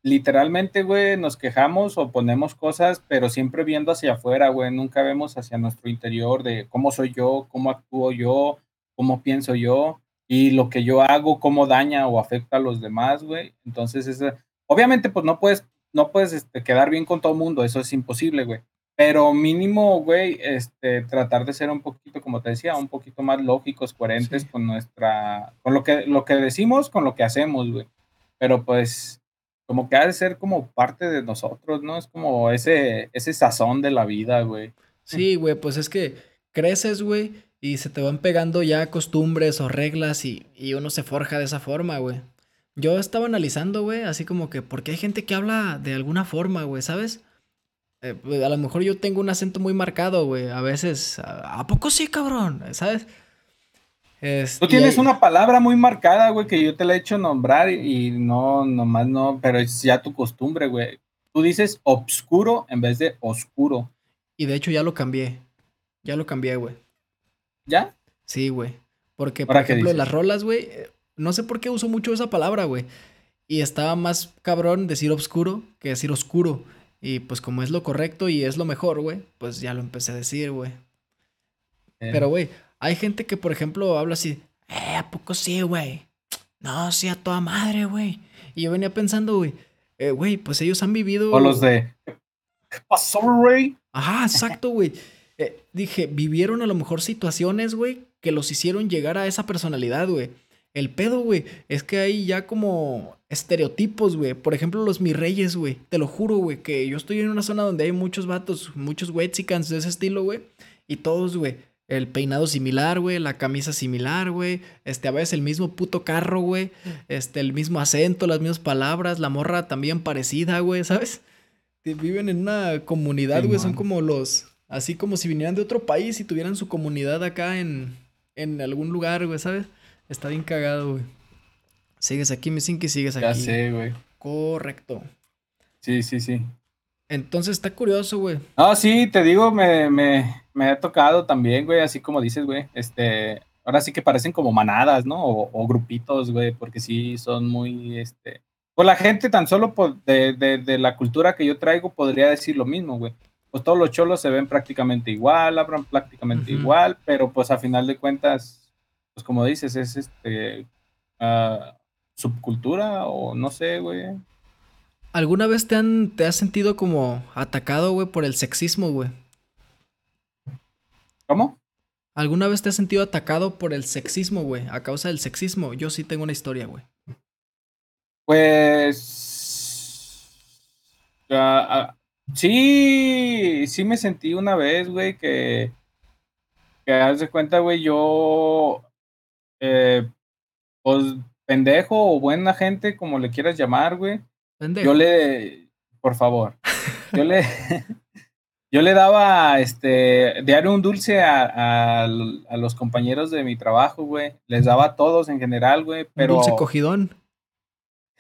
literalmente, güey, nos quejamos o ponemos cosas, pero siempre viendo hacia afuera, güey. Nunca vemos hacia nuestro interior de cómo soy yo, cómo actúo yo, cómo pienso yo y lo que yo hago, cómo daña o afecta a los demás, güey. Entonces, es, obviamente, pues no puedes, no puedes este, quedar bien con todo el mundo, eso es imposible, güey. Pero mínimo, güey, este, tratar de ser un poquito, como te decía, un poquito más lógicos, coherentes con nuestra, con lo que, lo que decimos, con lo que hacemos, güey. Pero pues, como que ha de ser como parte de nosotros, ¿no? Es como ese, ese sazón de la vida, güey. Sí, güey, pues es que creces, güey, y se te van pegando ya costumbres o reglas y, y uno se forja de esa forma, güey. Yo estaba analizando, güey, así como que, ¿por qué hay gente que habla de alguna forma, güey, ¿sabes? Eh, pues, a lo mejor yo tengo un acento muy marcado, güey. A veces, ¿a, poco sí, cabrón? ¿Sabes? Tú tienes una palabra muy marcada, güey, que yo te la he hecho nombrar y, no, nomás no, pero es ya tu costumbre, güey. Tú dices obscuro en vez de oscuro. Y de hecho ya lo cambié. Ya lo cambié, güey. ¿Ya? Sí, güey. Porque, por ejemplo, las rolas, güey, no sé por qué uso mucho esa palabra, güey. Y estaba más cabrón decir obscuro que decir oscuro. Y pues como es lo correcto y es lo mejor, güey, pues ya lo empecé a decir, güey. Eh. Pero, güey, hay gente que, por ejemplo, habla así, eh, ¿a poco sí, güey? No, sí, a toda madre, güey. Y yo venía pensando, güey, eh, güey, pues ellos han vivido... O los de... ¿Qué pasó, güey? Ajá, exacto, güey. Eh, dije, vivieron a lo mejor situaciones, güey, que los hicieron llegar a esa personalidad, güey. El pedo, güey, es que hay ya como estereotipos, güey. Por ejemplo, los mis reyes, güey. Te lo juro, güey, que yo estoy en una zona donde hay muchos vatos, muchos wetsicans de ese estilo, güey. Y todos, güey. El peinado similar, güey, la camisa similar, güey. Este, a veces el mismo puto carro, güey. Este, el mismo acento, las mismas palabras, la morra también parecida, güey, ¿sabes? Viven en una comunidad, güey, son como los... Así como si vinieran de otro país y tuvieran su comunidad acá en, en algún lugar, güey, ¿sabes? Está bien cagado, güey. Sigues aquí, mi y sigues aquí. Ya sé, güey. Correcto. Sí, sí, sí. Entonces está curioso, güey. Ah, sí, te digo, me, me, me ha tocado también, güey, así como dices, güey. Este, ahora sí que parecen como manadas, ¿no? O, grupitos, güey, porque sí son muy, este. Pues la gente tan solo de, de, de, la cultura que yo traigo podría decir lo mismo, güey. Pues todos los cholos se ven prácticamente igual, hablan prácticamente igual, pero pues a final de cuentas pues como dices, es este uh, subcultura o no sé, güey. ¿Alguna vez te han te has sentido como atacado, güey, por el sexismo, güey? ¿Cómo? ¿Alguna vez te has sentido atacado por el sexismo, güey? A causa del sexismo. Yo sí tengo una historia, güey. Pues. Uh, sí, sí me sentí una vez, güey, que. Que haz de cuenta, güey, yo eh, pues pendejo o buena gente, como le quieras llamar, güey. Yo le, por favor, yo le, <laughs> yo le daba, este, diario un dulce a, los compañeros de mi trabajo, güey. Les daba a todos en general, güey, pero... dulce cogidón.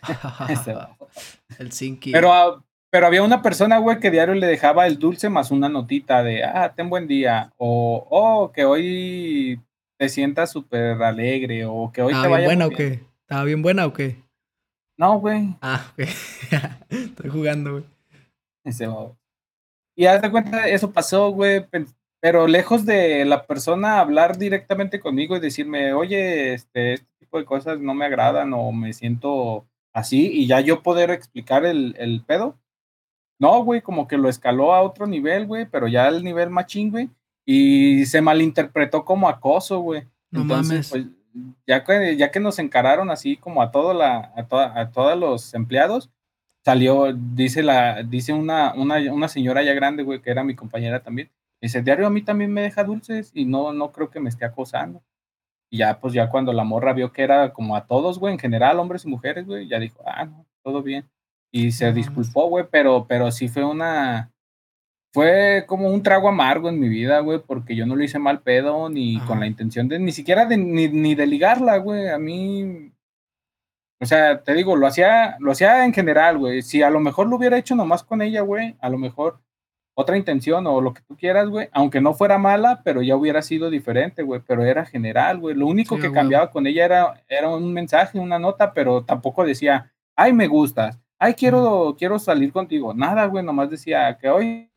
<laughs> <laughs> el Sinky. Pero, pero había una persona, güey, que diario le dejaba el dulce más una notita de, ah, ten buen día. O, oh, que hoy te sientas súper alegre o que hoy te vaya. buena o qué? ¿Estaba bien buena o qué? No, güey. Ah, ok. <laughs> Estoy jugando, güey. Ese Y haz de cuenta, eso pasó, güey. Pero lejos de la persona hablar directamente conmigo y decirme, oye, este, este tipo de cosas no me agradan o me siento así, y ya yo poder explicar el, el pedo. No, güey, como que lo escaló a otro nivel, güey, pero ya el nivel machín, güey, y se malinterpretó como acoso, güey. No Entonces, pues, ya que, ya que nos encararon así como a, todo la, a, a todos los empleados, salió, dice, la, dice una, una, una señora ya grande, güey, que era mi compañera también, dice, diario a mí también me deja dulces y no, no creo que me esté acosando. Y ya, pues ya cuando la morra vio que era como a todos, güey, en general, hombres y mujeres, güey, ya dijo, ah, no, todo bien. Y se disculpó, güey, pero, pero sí fue una, fue como un trago amargo en mi vida, güey, porque yo no lo hice mal pedo, ni con la intención de, ni siquiera de, ni, ni de ligarla, güey. A mí, o sea, te digo, lo hacía, lo hacía en general, güey. Si a lo mejor lo hubiera hecho nomás con ella, güey, a lo mejor otra intención o lo que tú quieras, güey, aunque no fuera mala, pero ya hubiera sido diferente, güey, pero era general, güey. Lo único que cambiaba con ella era, era un mensaje, una nota, pero tampoco decía, ay, me gustas, ay, quiero, quiero salir contigo. Nada, güey, nomás decía que hoy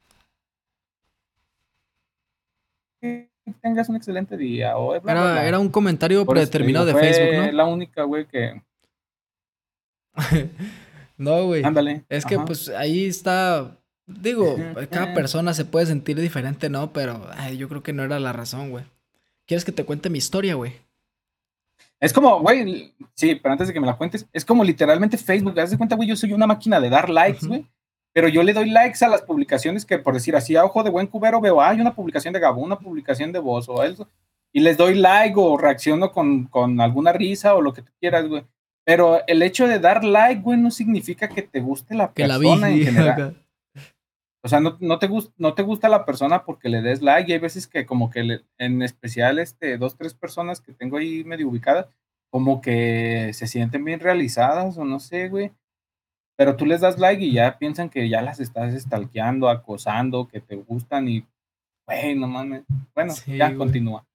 tengas un excelente día. O era, un comentario predeterminado de Facebook, ¿no? la única, güey, que. <laughs> no, güey. Ándale. Es que, pues, ahí está. Digo, cada persona se puede sentir diferente, ¿no? Pero yo creo que no era la razón, güey. ¿Quieres que te cuente mi historia, güey? Es como, güey, sí, pero antes de que me la cuentes, es como literalmente Facebook. Haz de cuenta, güey, yo soy una máquina de dar likes, güey pero yo le doy likes a las publicaciones que, por decir así, a ojo de buen cubero veo, hay una publicación de Gabo, una publicación de vos o eso, y les doy like o reacciono con, con alguna risa o lo que tú quieras, güey. Pero el hecho de dar like, güey, no significa que te guste la persona en general. O sea, no, no, te gusta, no te gusta la persona porque le des like. Y hay veces que como que en especial este, dos, tres personas que tengo ahí medio ubicadas, como que se sienten bien realizadas o no sé, güey. Pero tú les das like y ya piensan que ya las estás stalkeando, acosando, que te gustan y, güey, no mames. Bueno, ya continúa.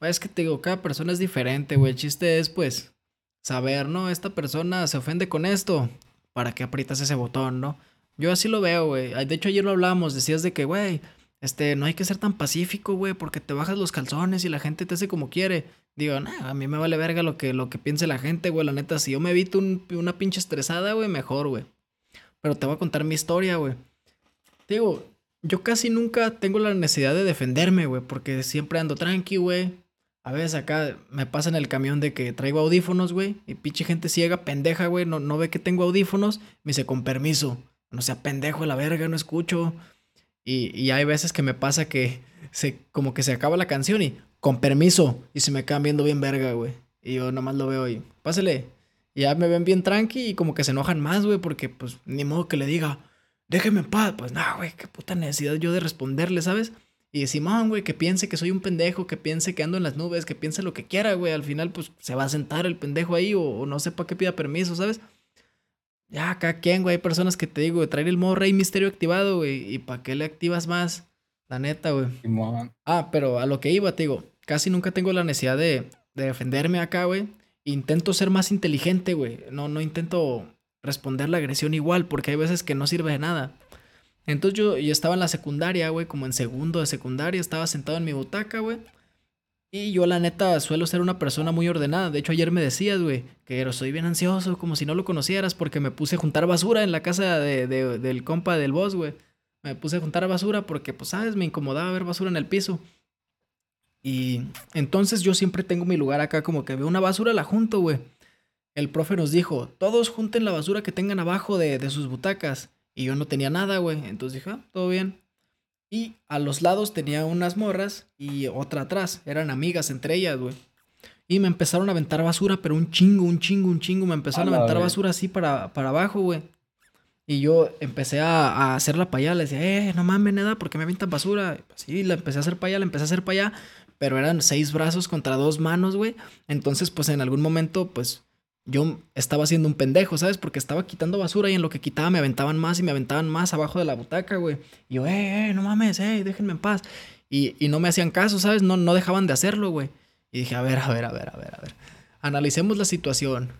Pues es que te digo, cada persona es diferente, güey. El chiste es, pues, saber, ¿no? Esta persona se ofende con esto. ¿Para que aprietas ese botón, no? Yo así lo veo, güey. De hecho, ayer lo hablamos. Decías de que, güey, este, no hay que ser tan pacífico, güey, porque te bajas los calzones y la gente te hace como quiere. Digo, nah, a mí me vale verga lo que, lo que piense la gente, güey. La neta, si yo me evito una pinche estresada, güey, mejor, güey. Pero te voy a contar mi historia, güey. Digo, yo casi nunca tengo la necesidad de defenderme, güey, porque siempre ando tranqui, güey. A veces acá me pasa en el camión de que traigo audífonos, güey, y pinche gente ciega, pendeja, güey, no, no ve que tengo audífonos, me dice con permiso. No sea pendejo la verga, no escucho. Y, y hay veces que me pasa que se, como que se acaba la canción y con permiso. Y se me quedan viendo bien verga, güey. Y yo nomás lo veo y, pásale. Y ya me ven bien tranqui y como que se enojan más, güey, porque pues ni modo que le diga, déjeme en paz. Pues no, güey, qué puta necesidad yo de responderle, ¿sabes? Y Simón, güey, que piense que soy un pendejo, que piense que ando en las nubes, que piense lo que quiera, güey. Al final, pues se va a sentar el pendejo ahí o, no sé para qué pida permiso, ¿sabes? Ya, cada quien, güey. Hay personas que te digo, traer el modo rey misterio activado, güey. ¿Y para qué le activas más? La neta, güey. Ah, pero a lo que iba, te digo, casi nunca tengo la necesidad de, defenderme acá, güey. Intento ser más inteligente, güey. No, intento responder la agresión igual, porque hay veces que no sirve de nada. Entonces yo, yo estaba en la secundaria, güey, como en segundo de secundaria, estaba sentado en mi butaca, güey. Y yo la neta suelo ser una persona muy ordenada. De hecho ayer me decías, güey, que soy bien ansioso, como si no lo conocieras, porque me puse a juntar basura en la casa de, del compa del boss, güey me puse a juntar basura porque, pues, sabes, me incomodaba ver basura en el piso. Y entonces yo siempre tengo mi lugar acá, como que veo una basura, la junto, güey. El profe nos dijo, todos junten la basura que tengan abajo de, de sus butacas. Y yo no tenía nada, güey. Entonces dije, ah, todo bien. Y a los lados tenía unas morras y otra atrás. Eran amigas entre ellas, güey. Y me empezaron a aventar basura, pero un chingo, un chingo, un chingo. Me empezaron a, aventar basura así para, para abajo, güey. Y yo empecé a, a hacer la payala, le decía, eh, no mames, nada, porque me avientan basura. Sí, la empecé a hacer payala, la empecé a hacer para allá, pero eran seis brazos contra dos manos, güey. Entonces, pues en algún momento, pues yo estaba haciendo un pendejo, ¿sabes? Porque estaba quitando basura y en lo que quitaba me aventaban más y me aventaban más abajo de la butaca, güey. Y yo, eh, eh, no mames, eh, déjenme en paz. Y, y no me hacían caso, ¿sabes? No, no dejaban de hacerlo, güey. Y dije, a ver, a ver, a ver, a ver, a ver. Analicemos la situación.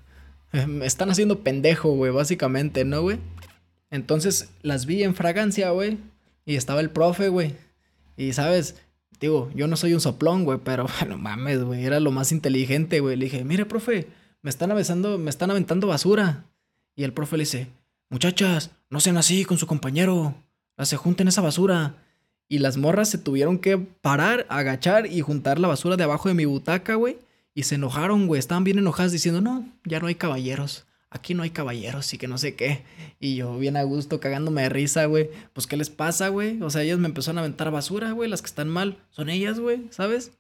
Me están haciendo pendejo, güey, básicamente, ¿no, güey? Entonces las vi en fragancia, güey. Y estaba el profe, güey. Y sabes, digo, yo no soy un soplón, güey, pero <laughs> no mames, güey. Era lo más inteligente, güey. Le dije, mire, profe, me están aventando, me están aventando basura. Y el profe le dice, muchachas, no sean así con su compañero, las se junten esa basura. Y las morras se tuvieron que parar, agachar y juntar la basura de abajo de mi butaca, güey. Y se enojaron, güey. Estaban bien enojadas diciendo, no, ya no hay caballeros. Aquí no hay caballeros y que no sé qué. Y yo bien a gusto, cagándome de risa, güey. Pues, ¿qué les pasa, güey? O sea, ellas me empezaron a aventar basura, güey. Las que están mal son ellas, güey, ¿sabes?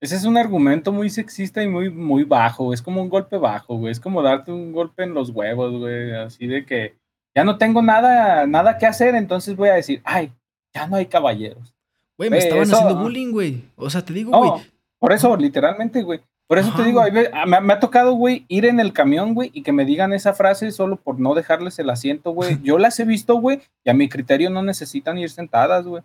Ese es un argumento muy sexista y muy, muy bajo. Es como un golpe bajo, güey. Es como darte un golpe en los huevos, güey. Así de que ya no tengo nada, nada que hacer, entonces voy a decir, ay, ya no hay caballeros. Güey, me estaban haciendo bullying, güey. O sea, te digo, güey. por eso, literalmente, güey. Por eso te digo, me, ha tocado, güey, ir en el camión, güey, y que me digan esa frase solo por no dejarles el asiento, güey. <laughs> Yo las he visto, güey, y a mi criterio no necesitan ir sentadas, güey.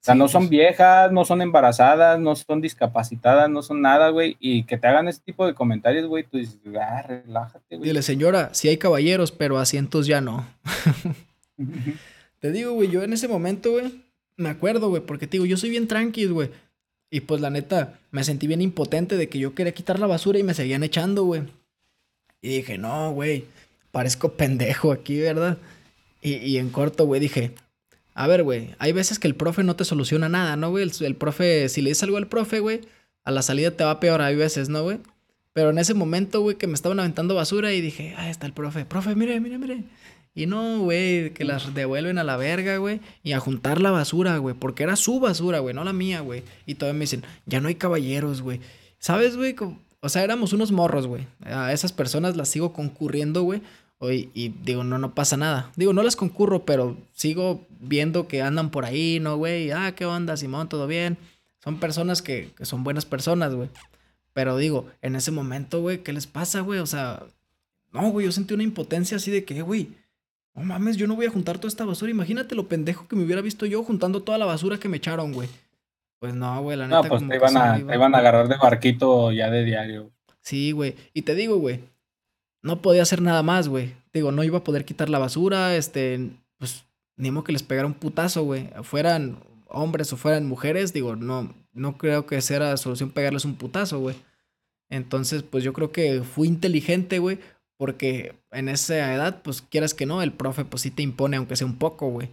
O sea, no son pues. viejas, no son embarazadas, no son discapacitadas, no son nada, güey. Y que te hagan ese tipo de comentarios, güey, tú dices, ah, relájate, güey. Dile, señora, sí hay caballeros, pero asientos ya no. te digo, güey, yo en ese momento, güey, me acuerdo, güey, porque te digo, yo soy bien tranquilo, güey. Y pues la neta, me sentí bien impotente de que yo quería quitar la basura y me seguían echando, güey. Y dije, no, güey, parezco pendejo aquí, ¿verdad? Y, y en corto, güey, dije, a ver, güey, hay veces que el profe no te soluciona nada, ¿no, güey? El, profe, si le dices algo al profe, güey, a la salida te va peor, hay veces, ¿no, güey? Pero en ese momento, güey, que me estaban aventando basura y dije, ah, está el profe, profe, mire, mire, mire. Y no, güey, que las devuelven a la verga, güey. Y a juntar la basura, güey. Porque era su basura, güey, no la mía, güey. Y todavía me dicen, ya no hay caballeros, güey. ¿Sabes, güey? O sea, éramos unos morros, güey. A esas personas las sigo concurriendo, güey. Y, y digo, no, no pasa nada. Digo, no las concurro, pero sigo viendo que andan por ahí, ¿no, güey? Ah, ¿qué onda, Simón? ¿Todo bien? Son personas que, que son buenas personas, güey. Pero digo, en ese momento, güey, ¿qué les pasa, güey? O sea, no, güey, yo sentí una impotencia así de que, güey, no mames, yo no voy a juntar toda esta basura. Imagínate lo pendejo que me hubiera visto yo juntando toda la basura que me echaron, güey. Pues no, güey, la neta. No, pues te iban, a, te iban a agarrar de barquito ya de diario. Sí, güey. Y te digo, güey, no podía hacer nada más, güey. Digo, no iba a poder quitar la basura, este, pues, ni modo que les pegara un putazo, güey. Fueran hombres o fueran mujeres, digo, no, no creo que sea la solución pegarles un putazo, güey. Entonces, pues yo creo que fui inteligente, güey, porque en esa edad, pues quieras que no, el profe pues sí te impone, aunque sea un poco, güey.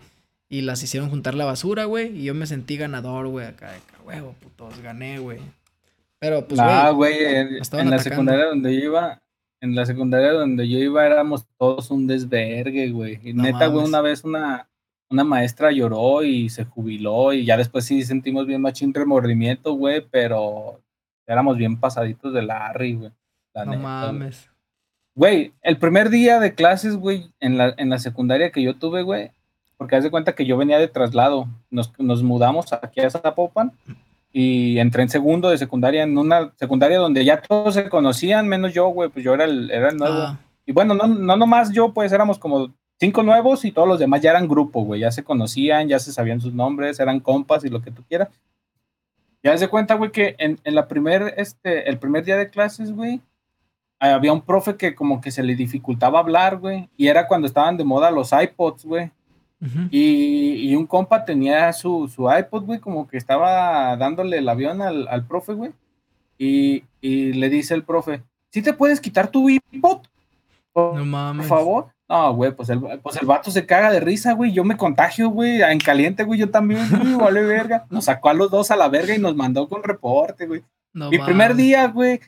Y las hicieron juntar la basura, güey. Y yo me sentí ganador, güey. Acá de huevo, putos, gané, güey. Pero pues, Ah, güey, en, la secundaria donde yo iba, en la secundaria donde yo iba éramos todos un desvergue, güey. Y neta, güey, una vez una, una maestra lloró y se jubiló y ya después sí sentimos bien machín remordimiento, güey, pero éramos bien pasaditos de Larry, güey. no mames. Güey, el primer día de clases, güey, en la, en la secundaria que yo tuve, güey, porque haz de cuenta que yo venía de traslado, nos, nos mudamos aquí a Zapopan y entré en segundo de secundaria, en una secundaria donde ya todos se conocían, menos yo, güey, pues yo era el, era el nuevo. Ah. Y bueno, no, no nomás yo, pues éramos como cinco nuevos y todos los demás ya eran grupo, güey, ya se conocían, ya se sabían sus nombres, eran compas y lo que tú quieras. Ya se cuenta, güey, que en, en la primer, este, el primer día de clases, güey, había un profe que como que se le dificultaba hablar, güey, y era cuando estaban de moda los iPods, güey. y, un compa tenía su, su iPod, güey, como que estaba dándole el avión al, al profe, güey. Y, y, le dice el profe, ¿sí te puedes quitar tu iPod? Por, no mames. Por favor. No, güey, pues el, pues el vato se caga de risa, güey. Yo me contagio, güey, en caliente, güey. Yo también, güey, vale verga. Nos sacó a los dos a la verga y nos mandó con reporte, güey. Mi primer día, güey,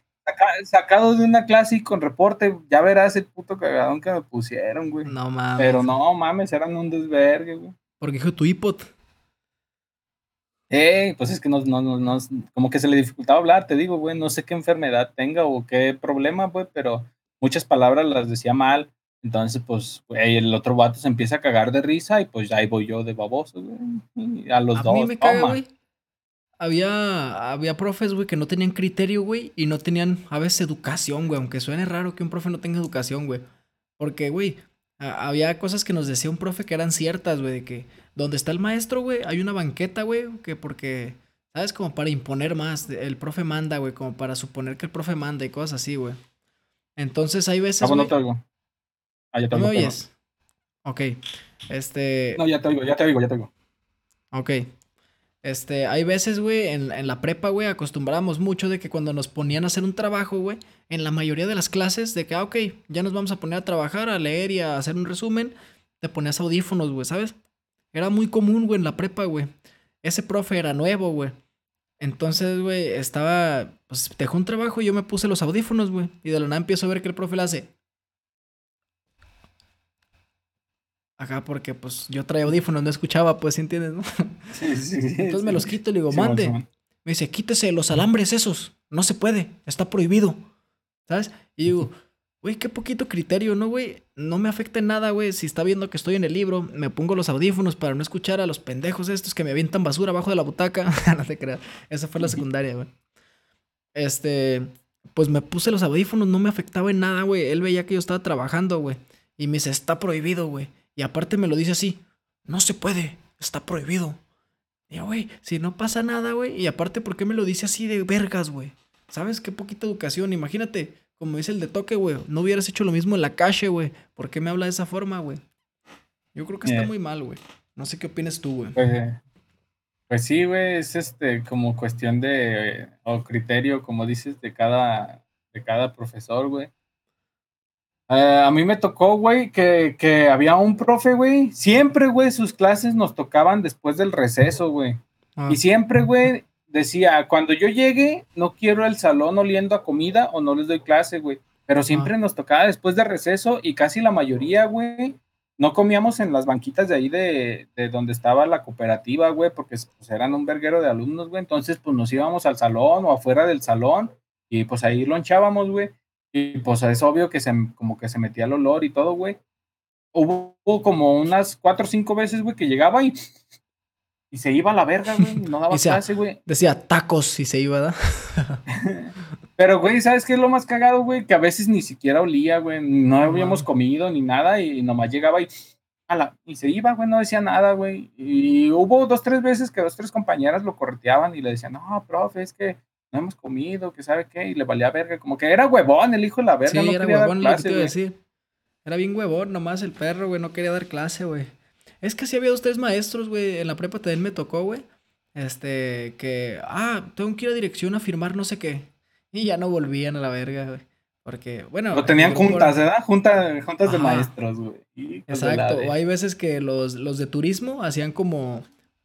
sacado de una clase y con reporte, ya verás el puto cagadón que me pusieron, güey. No mames. Pero no mames, eran un desvergue, güey. Porque dijo tu hipot. Eh, pues es que no, no, no, como que se le dificultaba hablar, te digo, güey, no sé qué enfermedad tenga o qué problema, güey, pero muchas palabras las decía mal. Entonces, pues, güey, el otro vato se empieza a cagar de risa y pues ya ahí voy yo de baboso, güey. a los dos. Mí me güey había, había profes, güey, que no tenían criterio, güey, y no tenían a veces educación, güey, aunque suene raro que un profe no tenga educación, güey. Porque, güey, había cosas que nos decía un profe que eran ciertas, güey, de que donde está el maestro, güey, hay una banqueta, güey, que porque, ¿sabes? Como para imponer más, el profe manda, güey, como para suponer que el profe manda y cosas así, güey. Entonces hay veces... Ah, no te oigo. Ah, ya te oigo. ¿Me oyes? Ok. Este... No, ya te oigo, ya te oigo, ya te oigo. Ok. Este, hay veces, güey, en, en, la prepa, güey, acostumbramos mucho de que cuando nos ponían a hacer un trabajo, güey, en la mayoría de las clases, de que, ah, ok, ya nos vamos a poner a trabajar, a leer y a hacer un resumen, te ponías audífonos, güey, ¿sabes? Era muy común, güey, en la prepa, güey. Ese profe era nuevo, güey. Entonces, güey, estaba, pues dejó un trabajo y yo me puse los audífonos, güey. Y de la nada empiezo a ver que el profe le hace. Acá porque, pues, yo traía audífonos, no escuchaba, pues, ¿entiendes, no? <laughs> Sí, sí, sí. Entonces me los quito y le digo, mande. Me dice, quítese los alambres esos. No se puede, está prohibido. ¿Sabes? Y digo, Güey, qué poquito criterio, ¿no, güey? No me afecta en nada, güey. Si está viendo que estoy en el libro, me pongo los audífonos para no escuchar a los pendejos estos que me avientan basura abajo de la butaca. <laughs> no te creas. Esa fue la secundaria, güey. Este, pues me puse los audífonos, no me afectaba en nada, güey. Él veía que yo estaba trabajando, güey. Y me dice, está prohibido, güey. Y aparte me lo dice así, no se puede, está prohibido. Y yo, güey, si no pasa nada, güey. Y aparte, ¿por qué me lo dice así de vergas, güey? ¿Sabes qué poquita educación? Imagínate, como dice el de toque, güey, no hubieras hecho lo mismo en la calle, güey. ¿Por qué me habla de esa forma, güey? Yo creo que está muy mal, güey. No sé qué opinas tú, güey. Pues, eh, pues, sí, güey, es este como cuestión de o criterio, como dices, de cada de cada profesor, güey. Eh, a mí me tocó, güey, que, que había un profe, güey. Siempre, güey, sus clases nos tocaban después del receso, güey. Ah. Y siempre, güey, decía, cuando yo llegue, no quiero el salón oliendo a comida o no les doy clase, güey. Pero siempre nos tocaba después de receso y casi la mayoría, güey, no comíamos en las banquitas de ahí de, de donde estaba la cooperativa, güey, porque pues, eran un verguero de alumnos, güey. Entonces, pues nos íbamos al salón o afuera del salón y pues ahí lonchábamos, güey. Y pues es obvio que se, como que se metía el olor y todo, güey. Hubo como unas cuatro o cinco veces, güey, que llegaba y y se iba a la verga, güey. No <laughs> daba clase, güey. Decía tacos y se iba, ¿verdad? <laughs> Pero, güey, ¿sabes qué es lo más cagado, güey? Que a veces ni siquiera olía, güey. No habíamos comido ni nada y nomás llegaba y, y se iba, güey, no decía nada, güey. Y hubo dos, tres veces que dos, tres compañeras lo correteaban y le decían, no, profe, es que no hemos comido, que sabe qué, y le valía verga. Como que era huevón el hijo de la verga. Sí, era huevón, lo que decir. Era bien huevón, nomás el perro, güey, no quería dar clase, güey. Es que sí había dos, tres maestros, güey. En la prepa también me tocó, güey. Este, que, ah, tengo que ir a dirección a firmar no sé qué. Y ya no volvían a la verga, güey. Porque, bueno. Lo tenían juntas, ¿verdad? juntas de maestros, güey. Exacto. O hay veces que los, los de turismo hacían como.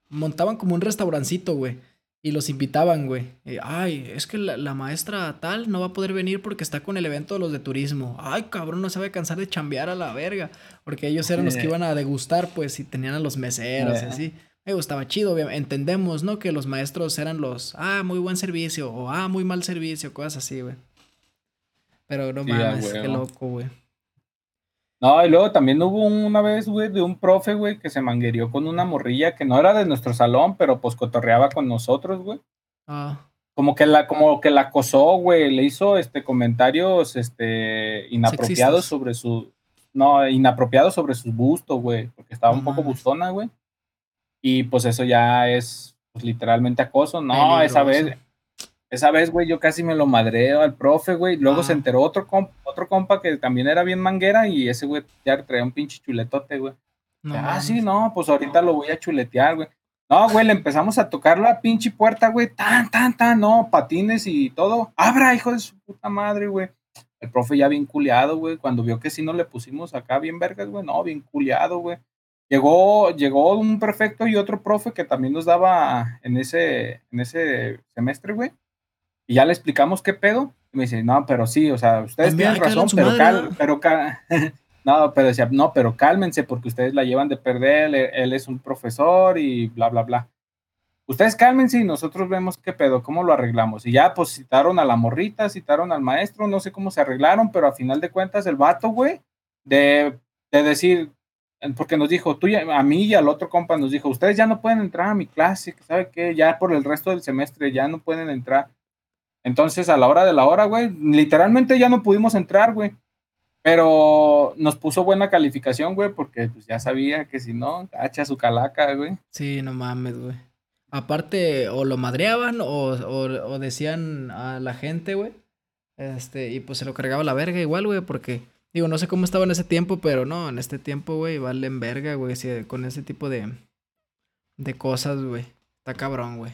Montaban como un restaurancito, güey. Y los invitaban, güey. Ay, es que la, maestra tal no va a poder venir porque está con el evento de los de turismo. Ay, cabrón, no se va a cansar de chambear a la verga. Porque ellos eran los que iban a degustar, pues, y tenían a los meseros y así. Me gustaba chido, entendemos, ¿no? Que los maestros eran los, ah, muy buen servicio, o ah, muy mal servicio, cosas así, güey. Pero no mames, qué loco, güey. No, y luego también hubo una vez, güey, de un profe, güey, que se manguerió con una morrilla que no era de nuestro salón, pero pues cotorreaba con nosotros, güey. Ah. Como que la, como que la acosó, güey, le hizo este comentarios este inapropiados sobre su no, inapropiados sobre su busto, güey, porque estaba un poco bustona, güey. Y pues eso ya es pues, literalmente acoso. No, esa vez, esa vez, güey, yo casi me lo madreo al profe, güey. Luego se enteró otro compa, otro compa que también era bien manguera y ese güey ya traía un pinche chuletote, güey. ah, sí, no, pues ahorita lo voy a chuletear, güey. No, güey, le empezamos a tocar la pinche puerta, güey. Tan, tan, tan, no, patines y todo. Abra, hijo de su puta madre, güey. El profe ya bien culiado, güey. Cuando vio que sí no le pusimos acá bien vergas, güey. No, bien culiado, güey. Llegó, llegó un prefecto y otro profe que también nos daba en ese, en ese semestre, güey y ya le explicamos qué pedo. Y me dice, no, pero sí, o sea, ustedes tienen razón, pero, cal, pero <laughs> no, pero decía, no, pero cálmense porque ustedes la llevan de perder, él, es un profesor y bla, bla, bla. Ustedes cálmense y nosotros vemos qué pedo, cómo lo arreglamos. Y ya, pues citaron a la morrita, citaron al maestro, no sé cómo se arreglaron, pero a final de cuentas el vato, güey, de, de decir, porque nos dijo, tú a mí y al otro compa nos dijo, ustedes ya no pueden entrar a mi clase, ¿sabe qué? Ya por el resto del semestre ya no pueden entrar. Entonces, a la hora de la hora, güey, literalmente ya no pudimos entrar, güey. Pero nos puso buena calificación, güey, porque pues ya sabía que si no, hacha su calaca, güey. Sí, no mames, güey. Aparte, o lo madreaban o, o, decían a la gente, güey. Este, y pues se lo cargaba la verga igual, güey, porque, digo, no sé cómo estaba en ese tiempo, pero no, en este tiempo, güey, valen verga, güey, con ese tipo de, de cosas, güey. Está cabrón, güey.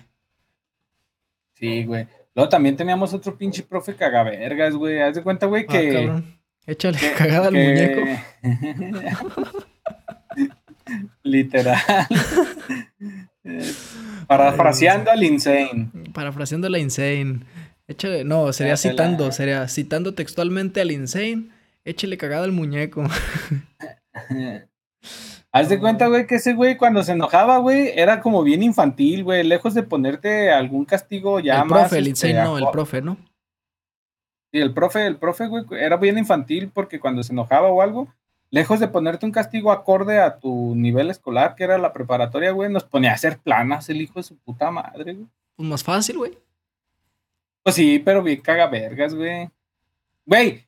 Sí, güey. Luego también teníamos otro pinche profe cagavergas, güey. Haz de cuenta, güey, Ah, que. cabrón. Échale que- cagada al muñeco. <laughs> Literal. Parafraseando al insane. Parafraseando la Insane. Échale, no, sería Échale. citando, sería citando textualmente al Insane. Échale cagada al muñeco. <laughs> Haz de cuenta, güey, que ese güey cuando se enojaba, güey, era como bien infantil, güey, lejos de ponerte algún castigo ya el más. profe, el este, Insane no, el profe, ¿no? Sí, el profe, el profe, güey, era bien infantil porque cuando se enojaba o algo, lejos de ponerte un castigo acorde a tu nivel escolar, que era la preparatoria, güey, nos ponía a hacer planas el hijo de su puta madre, güey. Pues más fácil, güey. Pues sí, pero bien caga vergas, güey. Güey,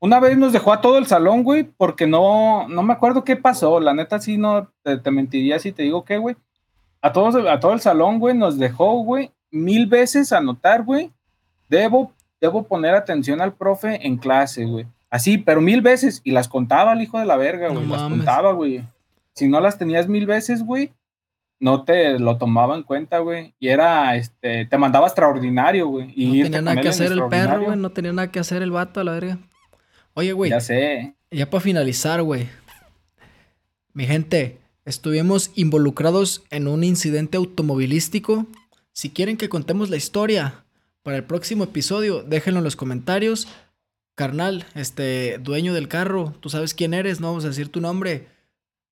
una vez nos dejó a todo el salón, güey, porque no, no me acuerdo qué pasó. La neta, sí, no te, te mentiría si te digo qué, güey. A todos, a todo el salón, güey, nos dejó, güey, mil veces anotar, güey. Debo, debo poner atención al profe en clase, güey. Así, pero mil veces. Y las contaba el hijo de la verga, No güey. las mames. contaba, güey. Si no las tenías mil veces, güey, no te lo tomaba en cuenta, güey. Y era, este, te mandaba extraordinario, güey. Y No tenía nada que hacer el perro, güey. No tenía nada que hacer el vato a la verga. Oye, güey. Ya sé. Ya para finalizar, güey. Mi gente, estuvimos involucrados en un incidente automovilístico. Si quieren que contemos la historia para el próximo episodio, déjenlo en los comentarios. Carnal, este dueño del carro, tú sabes quién eres, no vamos a decir tu nombre.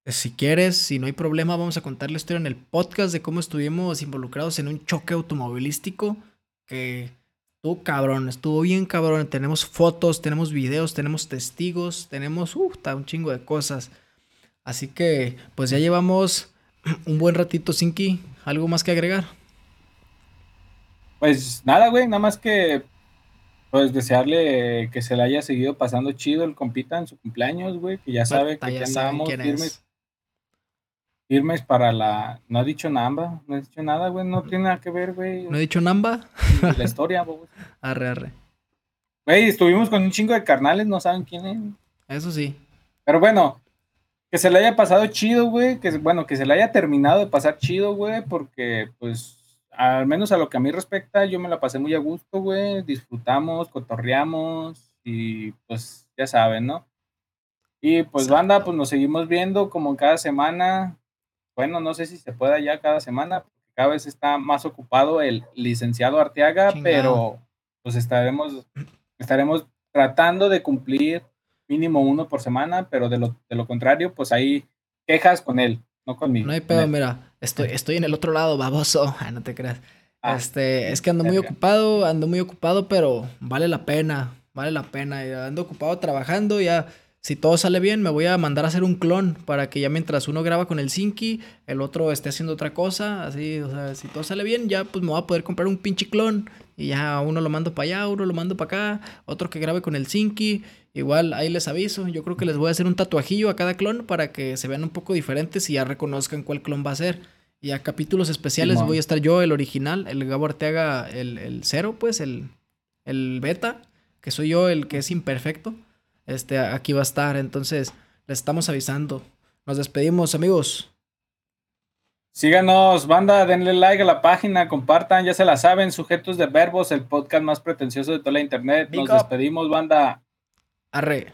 Si quieres, si no hay problema, vamos a contar la historia en el podcast de cómo estuvimos involucrados en un choque automovilístico que Estuvo cabrón, estuvo bien cabrón. Tenemos fotos, tenemos videos, tenemos testigos, tenemos uh, un chingo de cosas. Así que, pues ya llevamos <clears throat> un buen ratito, Sinky. ¿Algo más que agregar? Pues nada, güey, nada más que pues desearle que se le haya seguido pasando chido el compita en su cumpleaños, güey, que ya sabe Puta, que ya quién es. firmes, firmes para la... No ha dicho nada, no ha dicho nada, güey, no tiene nada que ver, güey, ¿No he dicho Namba? la historia, güey. <laughs> Arre, arre. Güey, estuvimos con un chingo de carnales, no saben quién es. Eso sí. Pero bueno, que se le haya pasado chido, güey, que bueno, que se le haya terminado de pasar chido, güey, porque pues al menos a lo que a mí respecta, yo me la pasé muy a gusto, güey, disfrutamos, cotorreamos y pues ya saben, ¿no? Y pues banda, pues nos seguimos viendo como cada semana. Bueno, no sé si se pueda ya cada semana, porque cada vez está más ocupado el licenciado Arteaga, Chingado. pero pues estaremos, estaremos tratando de cumplir mínimo uno por semana, pero de lo, de lo contrario, pues hay quejas con él, no conmigo. No hay pedo, mira. Estoy, estoy en el otro lado, baboso. <laughs> Ah, no te creas. Ah, este, es que ando muy ocupado, ando muy ocupado, pero vale la pena, vale la pena. Ando ocupado trabajando, ya si todo sale bien, me voy a mandar a hacer un clon para que ya mientras uno graba con el Sinky, el otro esté haciendo otra cosa, así, o sea, si todo sale bien, ya pues me voy a poder comprar un pinche clon y ya uno lo mando para allá, uno lo mando para acá, otro que grabe con el Sinky. Igual ahí les aviso, yo creo que les voy a hacer un tatuajillo a cada clon para que se vean un poco diferentes y ya reconozcan cuál clon va a ser. Y a capítulos especiales voy a estar yo, el original, el Gabo Arteaga, el, el cero, pues, el, el beta, que soy yo el que es imperfecto. Este, aquí va a estar, entonces les estamos avisando. Nos despedimos, amigos. Síganos, banda, denle like a la página, compartan, ya se la saben, sujetos de verbos, el podcast más pretencioso de toda la internet. Nos despedimos, banda. Arre.